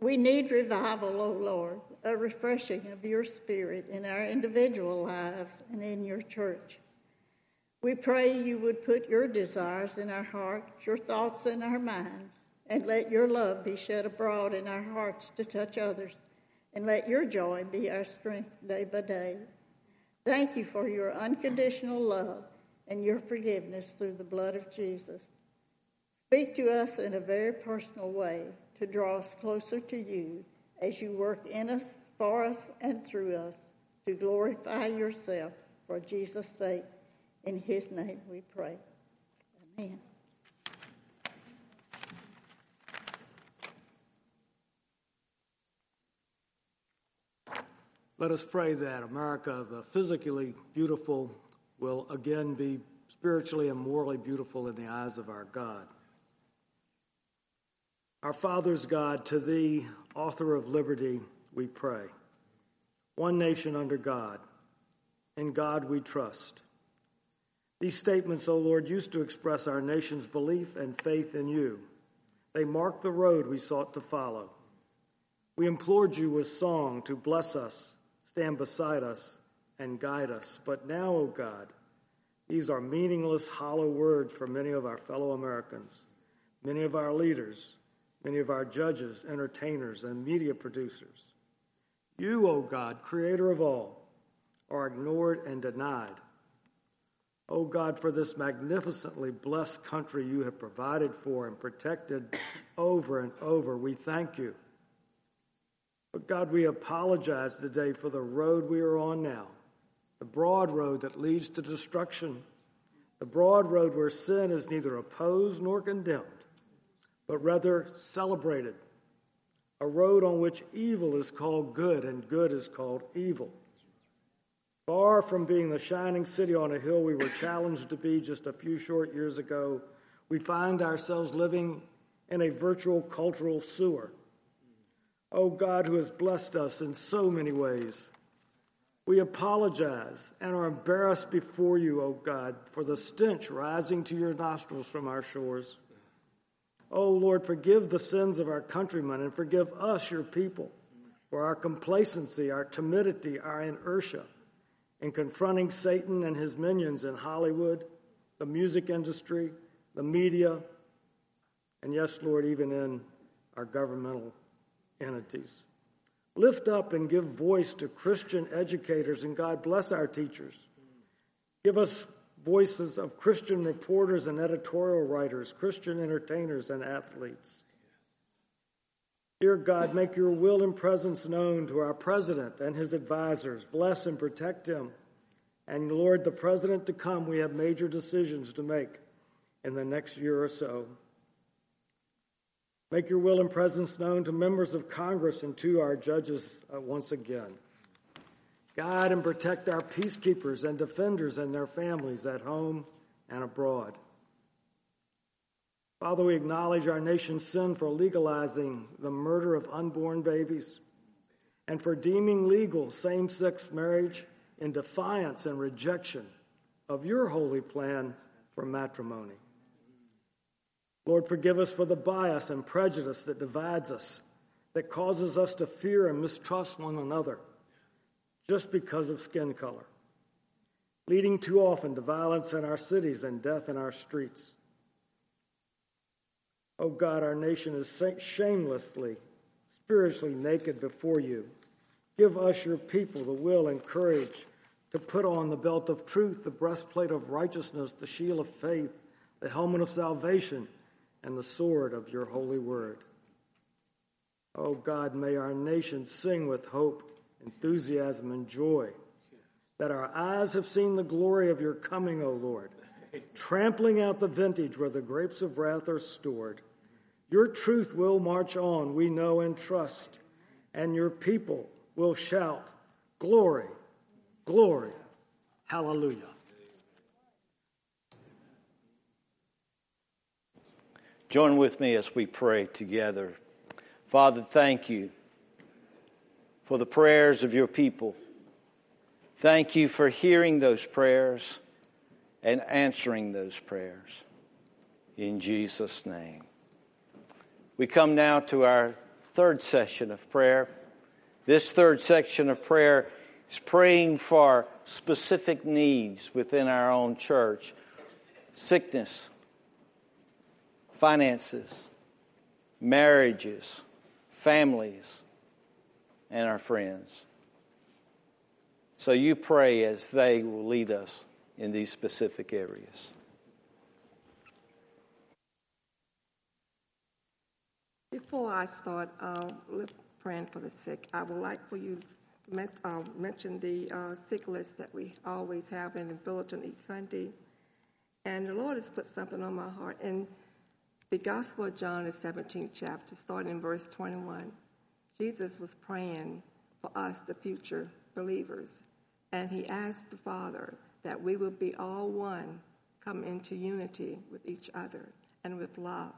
We need revival, O Lord, a refreshing of your spirit in our individual lives and in your church. We pray you would put your desires in our hearts, your thoughts in our minds, and let your love be shed abroad in our hearts to touch others, and let your joy be our strength day by day. Thank you for your unconditional love and your forgiveness through the blood of Jesus. Speak to us in a very personal way to draw us closer to you as you work in us, for us, and through us to glorify yourself for Jesus' sake. In his name we pray. Amen. Let us pray that America, the physically beautiful, will again be spiritually and morally beautiful in the eyes of our God. Our Father's God, to thee, author of liberty, we pray. One nation under God. In God we trust. These statements, O Lord, used to express our nation's belief and faith in you. They marked the road we sought to follow. We implored you with song to bless us, stand beside us, and guide us. But now, O God, these are meaningless, hollow words for many of our fellow Americans, many of our leaders, many of our judges, entertainers, and media producers. You, O God, creator of all, are ignored and denied. O God, for this magnificently blessed country you have provided for and protected over and over, we thank you. But God, we apologize today for the road we are on now, the broad road that leads to destruction, the broad road where sin is neither opposed nor condemned, but rather celebrated, a road on which evil is called good and good is called evil. Far from being the shining city on a hill we were challenged to be just a few short years ago, we find ourselves living in a virtual cultural sewer. Oh God, who has blessed us in so many ways, we apologize and are embarrassed before you, O God, for the stench rising to your nostrils from our shores. Oh Lord, forgive the sins of our countrymen and forgive us, your people, for our complacency, our timidity, our inertia in confronting Satan and his minions in Hollywood, the music industry, the media, and yes, Lord, even in our governmental entities. Lift up and give voice to Christian educators, and God bless our teachers. Give us voices of Christian reporters and editorial writers, Christian entertainers and athletes. Dear God, make your will and presence known to our president and his advisors. Bless and protect him. And Lord, the president to come, we have major decisions to make in the next year or so. Make your will and presence known to members of Congress and to our judges uh, once again. Guide and protect our peacekeepers and defenders and their families at home and abroad. Father, we acknowledge our nation's sin for legalizing the murder of unborn babies and for deeming legal same sex marriage in defiance and rejection of your holy plan for matrimony. Lord, forgive us for the bias and prejudice that divides us, that causes us to fear and mistrust one another just because of skin color, leading too often to violence in our cities and death in our streets. Oh God, our nation is shamelessly, spiritually naked before you. Give us, your people, the will and courage to put on the belt of truth, the breastplate of righteousness, the shield of faith, the helmet of salvation, and the sword of your holy word. Oh God, may our nation sing with hope, enthusiasm, and joy that our eyes have seen the glory of your coming, O Lord, trampling out the vintage where the grapes of wrath are stored. Your truth will march on, we know and trust, and your people will shout, Glory, glory, hallelujah. Join with me as we pray together. Father, thank you for the prayers of your people. Thank you for hearing those prayers and answering those prayers. In Jesus' name. We come now to our third session of prayer. This third section of prayer is praying for specific needs within our own church sickness, finances, marriages, families, and our friends. So you pray as they will lead us in these specific areas. Before I start uh, praying for the sick, I would like for you to uh, mention the uh, sick list that we always have in the bulletin each Sunday. And the Lord has put something on my heart. In the Gospel of John, the 17th chapter, starting in verse 21, Jesus was praying for us, the future believers. And he asked the Father that we will be all one, come into unity with each other and with love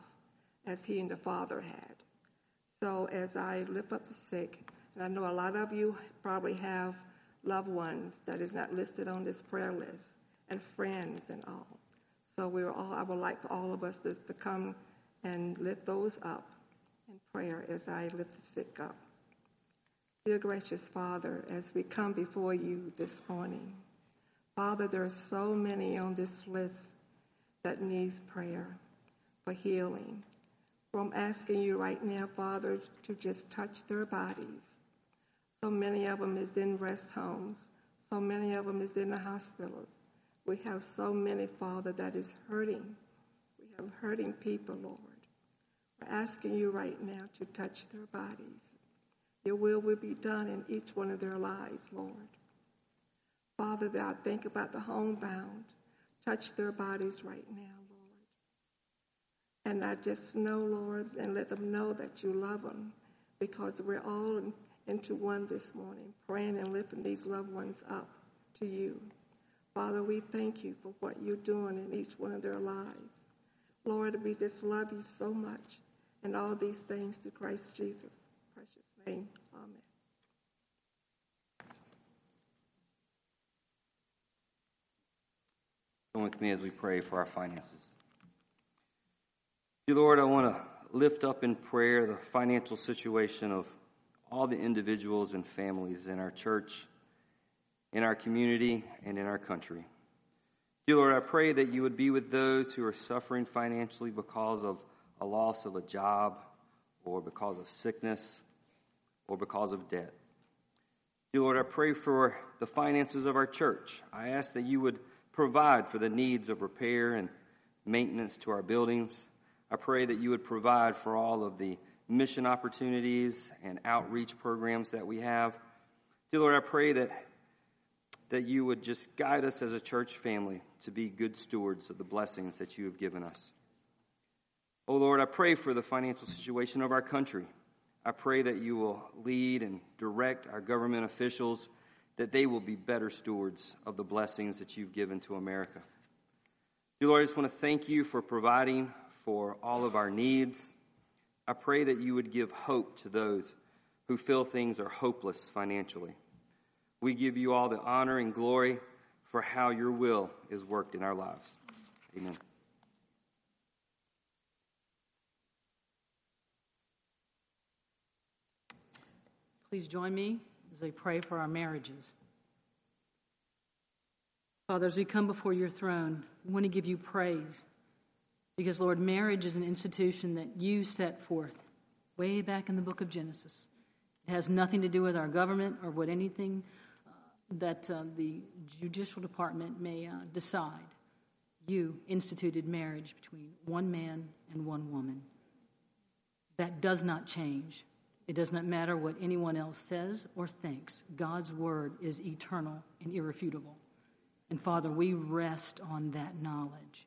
as he and the Father had. So as I lift up the sick, and I know a lot of you probably have loved ones that is not listed on this prayer list, and friends and all. So we're all I would like for all of us just to come and lift those up in prayer as I lift the sick up. Dear gracious Father, as we come before you this morning, Father, there are so many on this list that needs prayer for healing, I'm asking you right now, Father, to just touch their bodies. So many of them is in rest homes. So many of them is in the hospitals. We have so many, Father, that is hurting. We have hurting people, Lord. Asking you right now to touch their bodies. Your will will be done in each one of their lives, Lord. Father, that I think about the homebound. Touch their bodies right now, Lord. and I just know, Lord, and let them know that you love them because we're all in, into one this morning, praying and lifting these loved ones up to you. Father, we thank you for what you're doing in each one of their lives. Lord, we just love you so much. And all these things to Christ Jesus' precious name. Amen. Join with me as we pray for our finances. Dear Lord, I want to lift up in prayer the financial situation of all the individuals and families in our church, in our community, and in our country. Dear Lord, I pray that you would be with those who are suffering financially because of a loss of a job, or because of sickness, or because of debt. Dear Lord, I pray for the finances of our church. I ask that you would provide for the needs of repair and maintenance to our buildings. I pray that you would provide for all of the mission opportunities and outreach programs that we have. Dear Lord, I pray that, that you would just guide us as a church family to be good stewards of the blessings that you have given us. Oh Lord, I pray for the financial situation of our country. I pray that you will lead and direct our government officials, that they will be better stewards of the blessings that you've given to America. Dear Lord, I just want to thank you for providing for all of our needs. I pray that you would give hope to those who feel things are hopeless financially. We give you all the honor and glory for how your will is worked in our lives. Amen. Please join me as I pray for our marriages. Father, as we come before your throne, we want to give you praise because, Lord, marriage is an institution that you set forth way back in the book of Genesis. It has nothing to do with our government or what anything uh, that uh, the judicial department may uh, decide. You instituted marriage between one man and one woman. That does not change. It does not matter what anyone else says or thinks. God's word is eternal and irrefutable. And Father, we rest on that knowledge.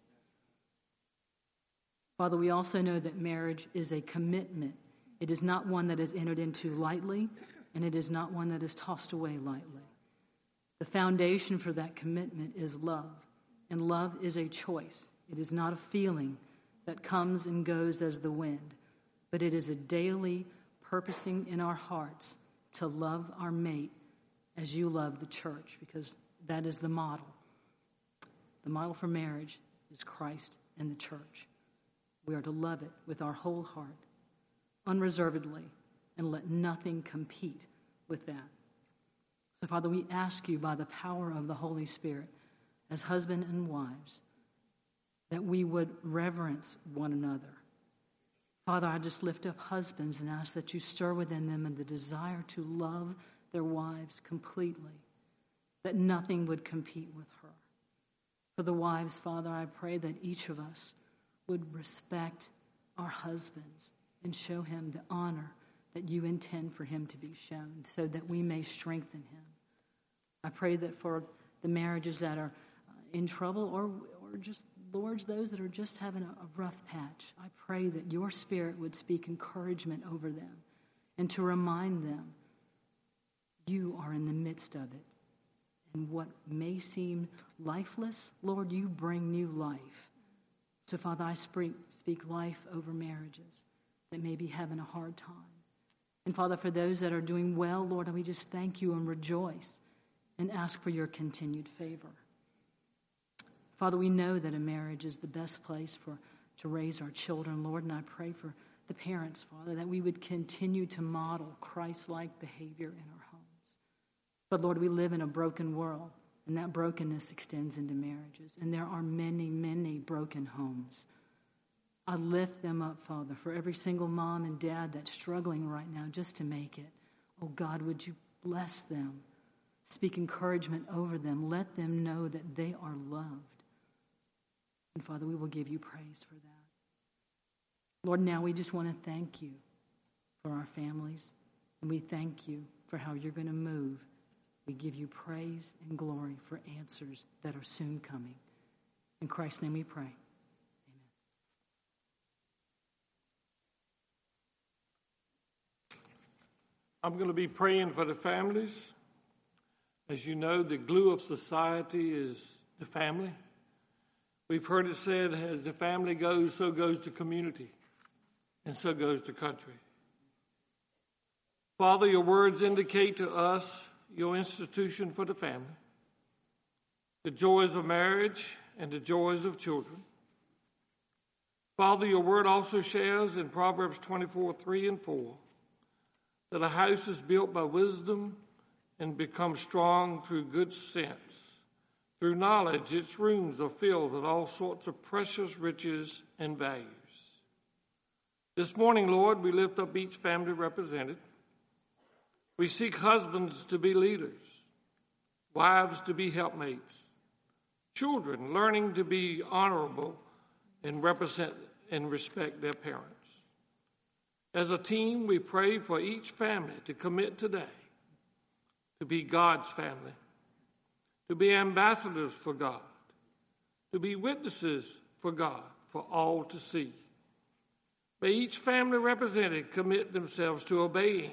Father, we also know that marriage is a commitment. It is not one that is entered into lightly, and it is not one that is tossed away lightly. The foundation for that commitment is love, and love is a choice. It is not a feeling that comes and goes as the wind, but it is a daily purposing in our hearts to love our mate as you love the church, because that is the model. The model for marriage is Christ and the church. We are to love it with our whole heart, unreservedly, and let nothing compete with that. So, Father, we ask you by the power of the Holy Spirit, as husband and wives, that we would reverence one another. Father, I just lift up husbands and ask that you stir within them the desire to love their wives completely, that nothing would compete with her. For the wives, Father, I pray that each of us would respect our husbands and show him the honor that you intend for him to be shown so that we may strengthen him. I pray that for the marriages that are uh, in trouble or, or just, Lord, those that are just having a, a rough patch, I pray that your spirit would speak encouragement over them and to remind them you are in the midst of it. And what may seem lifeless, Lord, you bring new life. So, Father, I speak, speak life over marriages that may be having a hard time. And, Father, for those that are doing well, Lord, we just thank you and rejoice and ask for your continued favor. Father, we know that a marriage is the best place for to raise our children, Lord, and I pray for the parents, Father, that we would continue to model Christ like behavior in our homes. But Lord, we live in a broken world, and that brokenness extends into marriages. And there are many, many broken homes. I lift them up, Father, for every single mom and dad that's struggling right now just to make it. Oh God, would you bless them? Speak encouragement over them. Let them know that they are loved. And Father, we will give you praise for that. Lord, now we just want to thank you for our families, and we thank you for how you're going to move we give you praise and glory for answers that are soon coming. In Christ's name we pray. Amen. I'm going to be praying for the families. As you know, the glue of society is the family. We've heard it said, as the family goes, so goes the community, and so goes the country. Father, your words indicate to us your institution for the family, the joys of marriage, and the joys of children. Father, your word also shares in Proverbs 24 3 and 4 that a house is built by wisdom and becomes strong through good sense. Through knowledge, its rooms are filled with all sorts of precious riches and values. This morning, Lord, we lift up each family represented. We seek husbands to be leaders, wives to be helpmates, children learning to be honorable and represent and respect their parents. As a team, we pray for each family to commit today to be God's family, to be ambassadors for God, to be witnesses for God for all to see. May each family represented commit themselves to obeying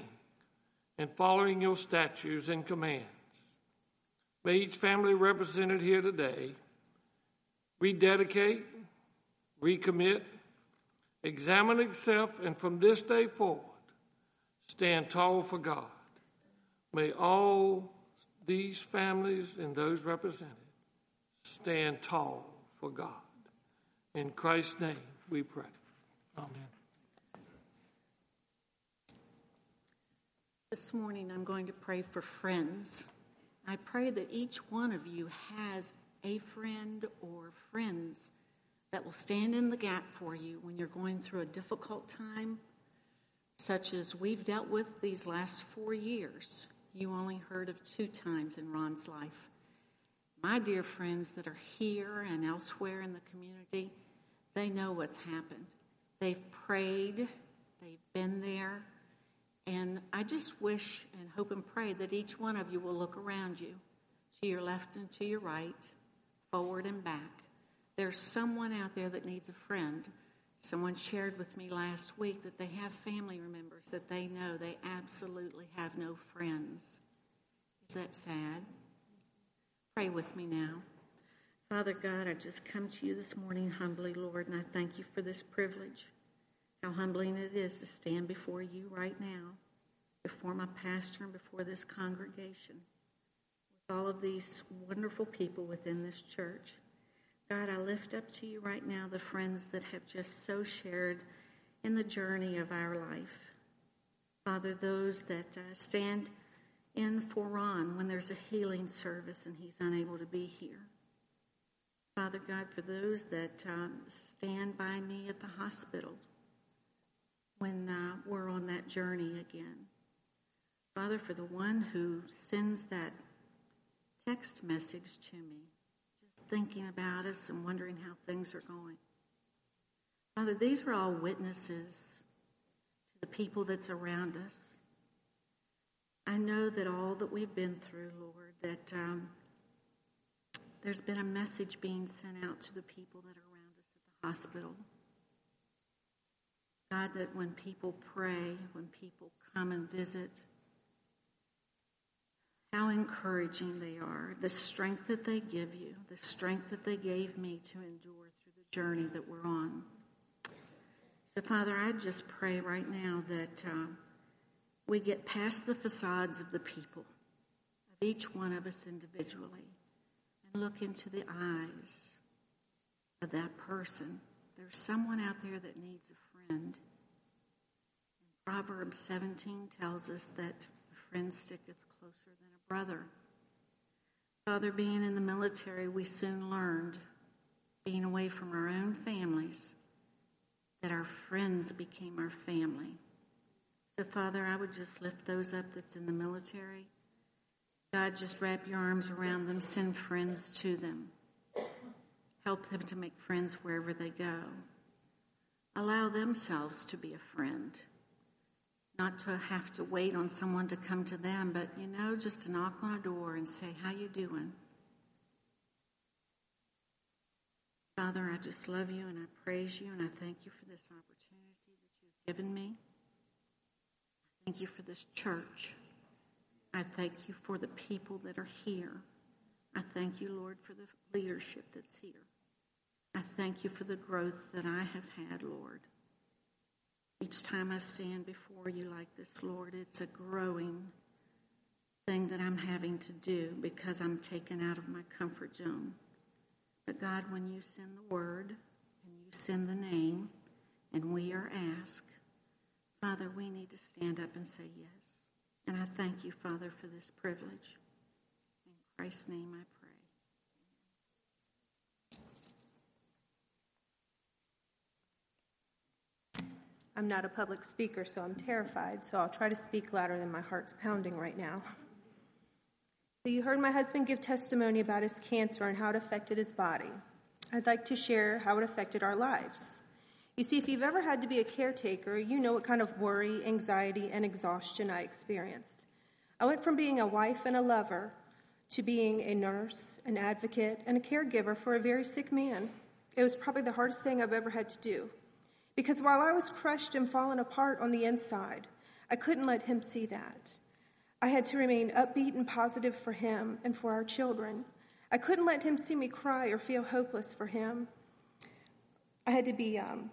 and following your statutes and commands. May each family represented here today rededicate, recommit, examine itself, and from this day forward, stand tall for God. May all these families and those represented stand tall for God. In Christ's name we pray. Amen. This morning, I'm going to pray for friends. I pray that each one of you has a friend or friends that will stand in the gap for you when you're going through a difficult time, such as we've dealt with these last four years. You only heard of two times in Ron's life. My dear friends that are here and elsewhere in the community, they know what's happened. They've prayed, they've been there, and I just wish and hope and pray that each one of you will look around you, to your left and to your right, forward and back. There's someone out there that needs a friend. Someone shared with me last week that they have family members that they know they absolutely have no friends. Is that sad? Pray with me now. Father God, I just come to you this morning humbly, Lord, and I thank you for this privilege how humbling it is to stand before you right now, before my pastor and before this congregation, with all of these wonderful people within this church. God, I lift up to you right now the friends that have just so shared in the journey of our life. Father, those that uh, stand in for Ron when there's a healing service and he's unable to be here. Father God, for those that um, stand by me at the hospital when uh, we're on that journey again. Father, for the one who sends that text message to me, thinking about us and wondering how things are going. Father, these are all witnesses to the people that's around us. I know that all that we've been through, Lord, that um, there's been a message being sent out to the people that are around us at the hospital. God, that when people pray, when people come and visit, how encouraging they are, the strength that they give you, the strength that they gave me to endure through the journey that we're on. So, Father, I just pray right now that uh, we get past the facades of the people, of each one of us individually, and look into the eyes of that person. There's someone out there that needs a friend. And Proverbs 17 tells us that a friend sticketh closer brother. Father, being in the military, we soon learned, being away from our own families, that our friends became our family. So, Father, I would just lift those up that's in the military. God, just wrap your arms around them, send friends to them. Help them to make friends wherever they go. Allow themselves to be a friend. Not to have to wait on someone to come to them, but you know, just to knock on a door and say, How you doing? Father, I just love you and I praise you and I thank you for this opportunity that you've given me. Thank you for this church. I thank you for the people that are here. I thank you, Lord, for the leadership that's here. I thank you for the growth that I have had, Lord. Each time I stand before you like this, Lord, it's a growing thing that I'm having to do because I'm taken out of my comfort zone. But God, when you send the word and you send the name and we are asked, Father, we need to stand up and say yes. And I thank you, Father, for this privilege. In Christ's name I pray. I'm not a public speaker, so I'm terrified, so I'll try to speak louder than my heart's pounding right now. So, you heard my husband give testimony about his cancer and how it affected his body. I'd like to share how it affected our lives. You see, if you've ever had to be a caretaker, you know what kind of worry, anxiety, and exhaustion I experienced. I went from being a wife and a lover to being a nurse, an advocate, and a caregiver for a very sick man. It was probably the hardest thing I've ever had to do. Because while I was crushed and falling apart on the inside, I couldn't let him see that. I had to remain upbeat and positive for him and for our children. I couldn't let him see me cry or feel hopeless for him. I had to be um,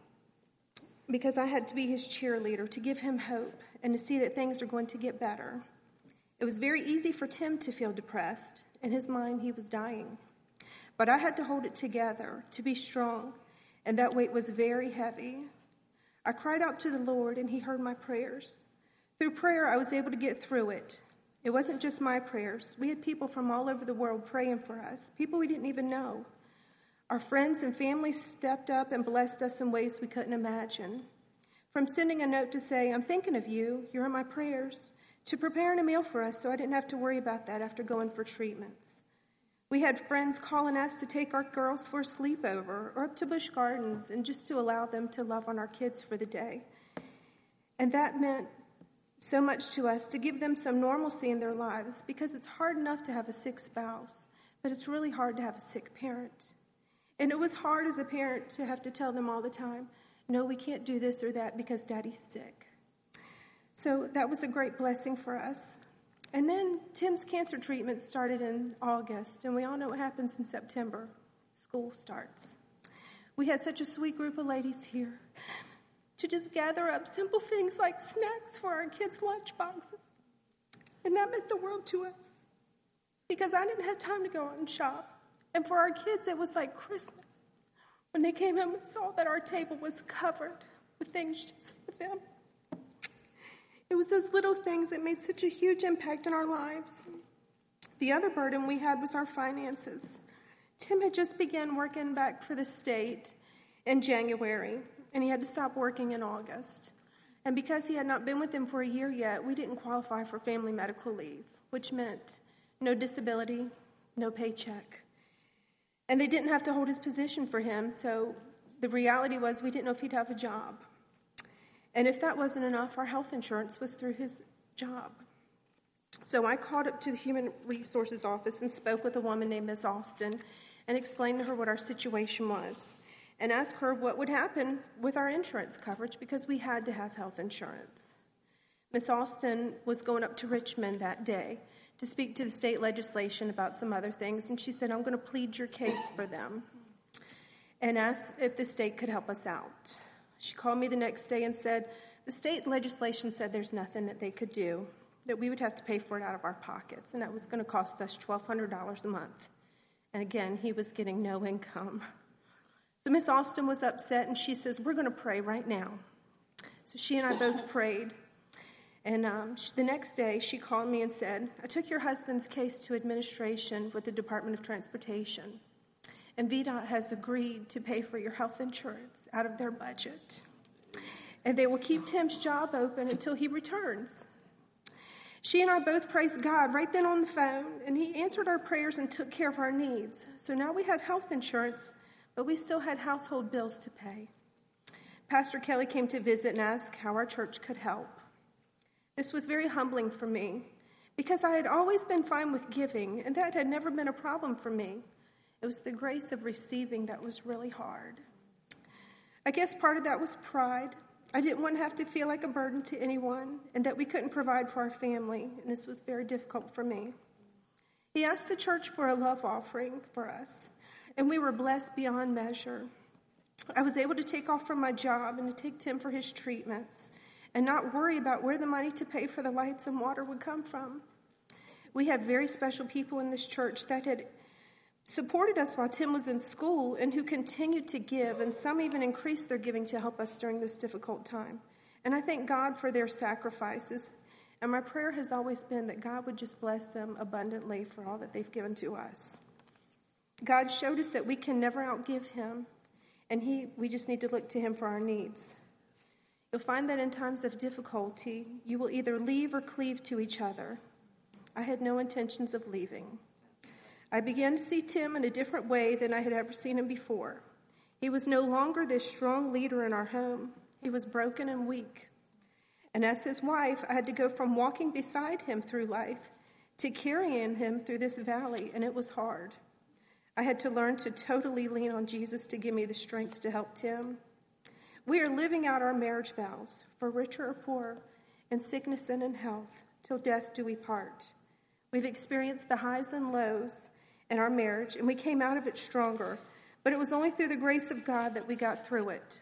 because I had to be his cheerleader to give him hope and to see that things are going to get better. It was very easy for Tim to feel depressed. In his mind, he was dying. But I had to hold it together, to be strong, and that weight was very heavy. I cried out to the Lord, and he heard my prayers. Through prayer, I was able to get through it. It wasn't just my prayers. We had people from all over the world praying for us, people we didn't even know. Our friends and family stepped up and blessed us in ways we couldn't imagine. From sending a note to say, I'm thinking of you, you're in my prayers, to preparing a meal for us so I didn't have to worry about that after going for treatments. We had friends calling us to take our girls for a sleepover or up to Busch Gardens and just to allow them to love on our kids for the day. And that meant so much to us to give them some normalcy in their lives because it's hard enough to have a sick spouse, but it's really hard to have a sick parent. And it was hard as a parent to have to tell them all the time, no, we can't do this or that because daddy's sick. So that was a great blessing for us. And then Tim's cancer treatment started in August, and we all know what happens in September. School starts. We had such a sweet group of ladies here to just gather up simple things like snacks for our kids' lunch boxes. And that meant the world to us because I didn't have time to go out and shop. And for our kids, it was like Christmas when they came home and saw that our table was covered with things just for them. It was those little things that made such a huge impact in our lives. The other burden we had was our finances. Tim had just begun working back for the state in January, and he had to stop working in August. And because he had not been with them for a year yet, we didn't qualify for family medical leave, which meant no disability, no paycheck. And they didn't have to hold his position for him, so the reality was we didn't know if he'd have a job. And if that wasn't enough, our health insurance was through his job. So I called up to the Human Resources office and spoke with a woman named Miss Austin and explained to her what our situation was and asked her what would happen with our insurance coverage because we had to have health insurance. Miss Austin was going up to Richmond that day to speak to the state legislation about some other things, and she said, I'm going to plead your case for them and ask if the state could help us out. She called me the next day and said, The state legislation said there's nothing that they could do, that we would have to pay for it out of our pockets, and that was going to cost us $1,200 a month. And again, he was getting no income. So Miss Austin was upset, and she says, We're going to pray right now. So she and I both prayed. And um, the next day, she called me and said, I took your husband's case to administration with the Department of Transportation. And VDOT has agreed to pay for your health insurance out of their budget. And they will keep Tim's job open until he returns. She and I both praised God right then on the phone, and He answered our prayers and took care of our needs. So now we had health insurance, but we still had household bills to pay. Pastor Kelly came to visit and ask how our church could help. This was very humbling for me because I had always been fine with giving, and that had never been a problem for me. It was the grace of receiving that was really hard. I guess part of that was pride. I didn't want to have to feel like a burden to anyone and that we couldn't provide for our family, and this was very difficult for me. He asked the church for a love offering for us, and we were blessed beyond measure. I was able to take off from my job and to take Tim for his treatments and not worry about where the money to pay for the lights and water would come from. We had very special people in this church that had supported us while Tim was in school and who continued to give, and some even increased their giving to help us during this difficult time. And I thank God for their sacrifices. And my prayer has always been that God would just bless them abundantly for all that they've given to us. God showed us that we can never outgive Him, and he, we just need to look to Him for our needs. You'll find that in times of difficulty, you will either leave or cleave to each other. I had no intentions of leaving. I began to see Tim in a different way than I had ever seen him before. He was no longer this strong leader in our home, he was broken and weak. And as his wife, I had to go from walking beside him through life to carrying him through this valley, and it was hard. I had to learn to totally lean on Jesus to give me the strength to help Tim. We are living out our marriage vows, for richer or poor, in sickness and in health, till death do we part. We've experienced the highs and lows in our marriage, and we came out of it stronger. But it was only through the grace of God that we got through it.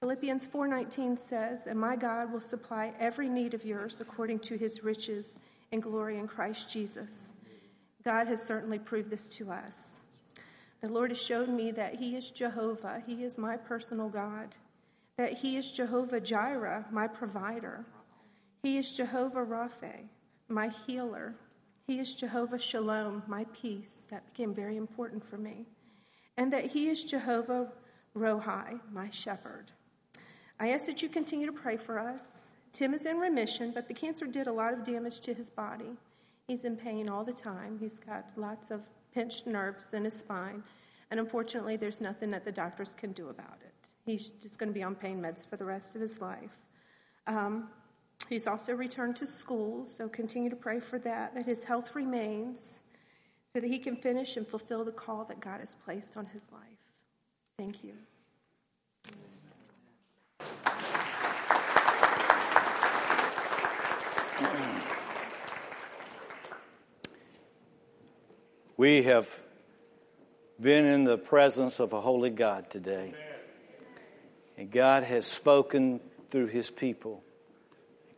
Philippians 4:19 says, "And my God will supply every need of yours according to his riches and glory in Christ Jesus." God has certainly proved this to us. The Lord has showed me that he is Jehovah. He is my personal God that He is Jehovah Jireh, my provider. He is Jehovah Rapha, my healer. He is Jehovah Shalom, my peace. That became very important for me. And that He is Jehovah Rohi, my shepherd. I ask that you continue to pray for us. Tim is in remission, but the cancer did a lot of damage to his body. He's in pain all the time. He's got lots of pinched nerves in his spine. And unfortunately, there's nothing that the doctors can do about it. He's just going to be on pain meds for the rest of his life. Um, he's also returned to school, so continue to pray for that, that his health remains, so that he can finish and fulfill the call that God has placed on his life. Thank you. We have been in the presence of a holy God today. And God has spoken through his people,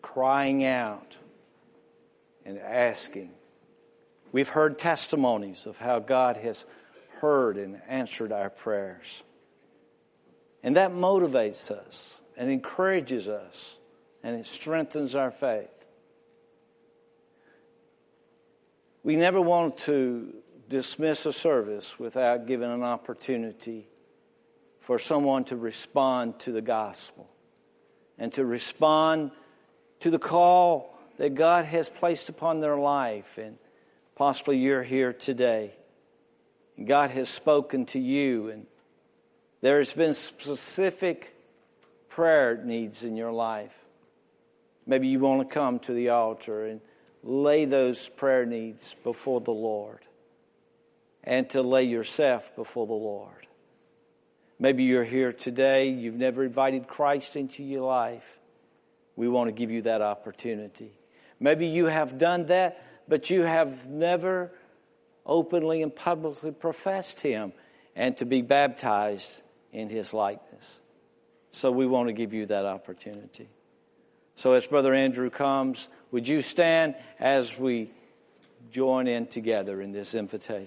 crying out and asking. We've heard testimonies of how God has heard and answered our prayers. And that motivates us and encourages us and it strengthens our faith. We never want to dismiss a service without giving an opportunity for someone to respond to the gospel and to respond to the call that God has placed upon their life. And possibly you're here today. God has spoken to you, and there has been specific prayer needs in your life. Maybe you want to come to the altar and lay those prayer needs before the Lord and to lay yourself before the Lord. Maybe you're here today, you've never invited Christ into your life. We want to give you that opportunity. Maybe you have done that, but you have never openly and publicly professed Him and to be baptized in His likeness. So we want to give you that opportunity. So as Brother Andrew comes, would you stand as we join in together in this invitation?